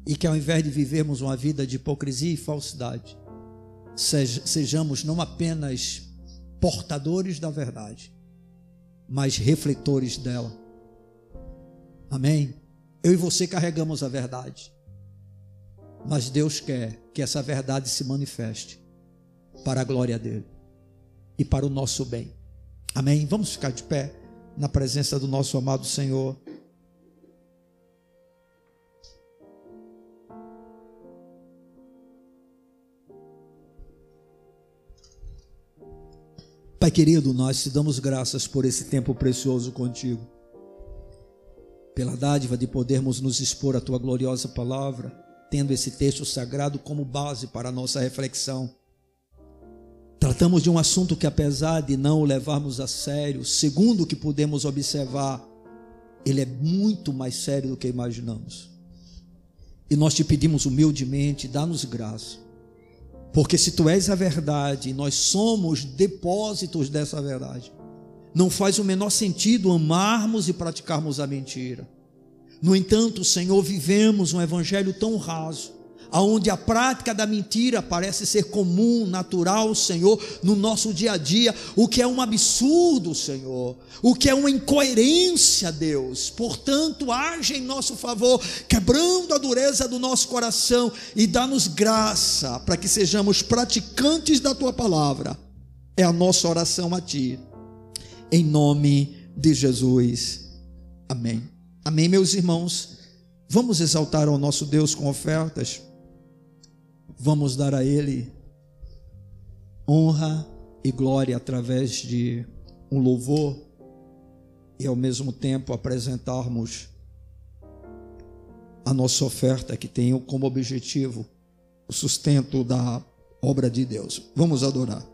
E que ao invés de vivermos uma vida de hipocrisia e falsidade, sejamos não apenas portadores da verdade, mas refletores dela. Amém? Eu e você carregamos a verdade. Mas Deus quer que essa verdade se manifeste para a glória dele e para o nosso bem. Amém? Vamos ficar de pé na presença do nosso amado Senhor. Pai querido, nós te damos graças por esse tempo precioso contigo, pela dádiva de podermos nos expor à tua gloriosa palavra tendo esse texto sagrado como base para a nossa reflexão. Tratamos de um assunto que, apesar de não o levarmos a sério, segundo o que podemos observar, ele é muito mais sério do que imaginamos. E nós te pedimos humildemente, dá-nos graça. Porque se tu és a verdade, nós somos depósitos dessa verdade. Não faz o menor sentido amarmos e praticarmos a mentira. No entanto, Senhor, vivemos um evangelho tão raso, aonde a prática da mentira parece ser comum, natural, Senhor, no nosso dia a dia, o que é um absurdo, Senhor, o que é uma incoerência, Deus. Portanto, age em nosso favor, quebrando a dureza do nosso coração e dá-nos graça para que sejamos praticantes da tua palavra. É a nossa oração a ti. Em nome de Jesus. Amém. Amém, meus irmãos? Vamos exaltar ao nosso Deus com ofertas. Vamos dar a Ele honra e glória através de um louvor e ao mesmo tempo apresentarmos a nossa oferta que tem como objetivo o sustento da obra de Deus. Vamos adorar.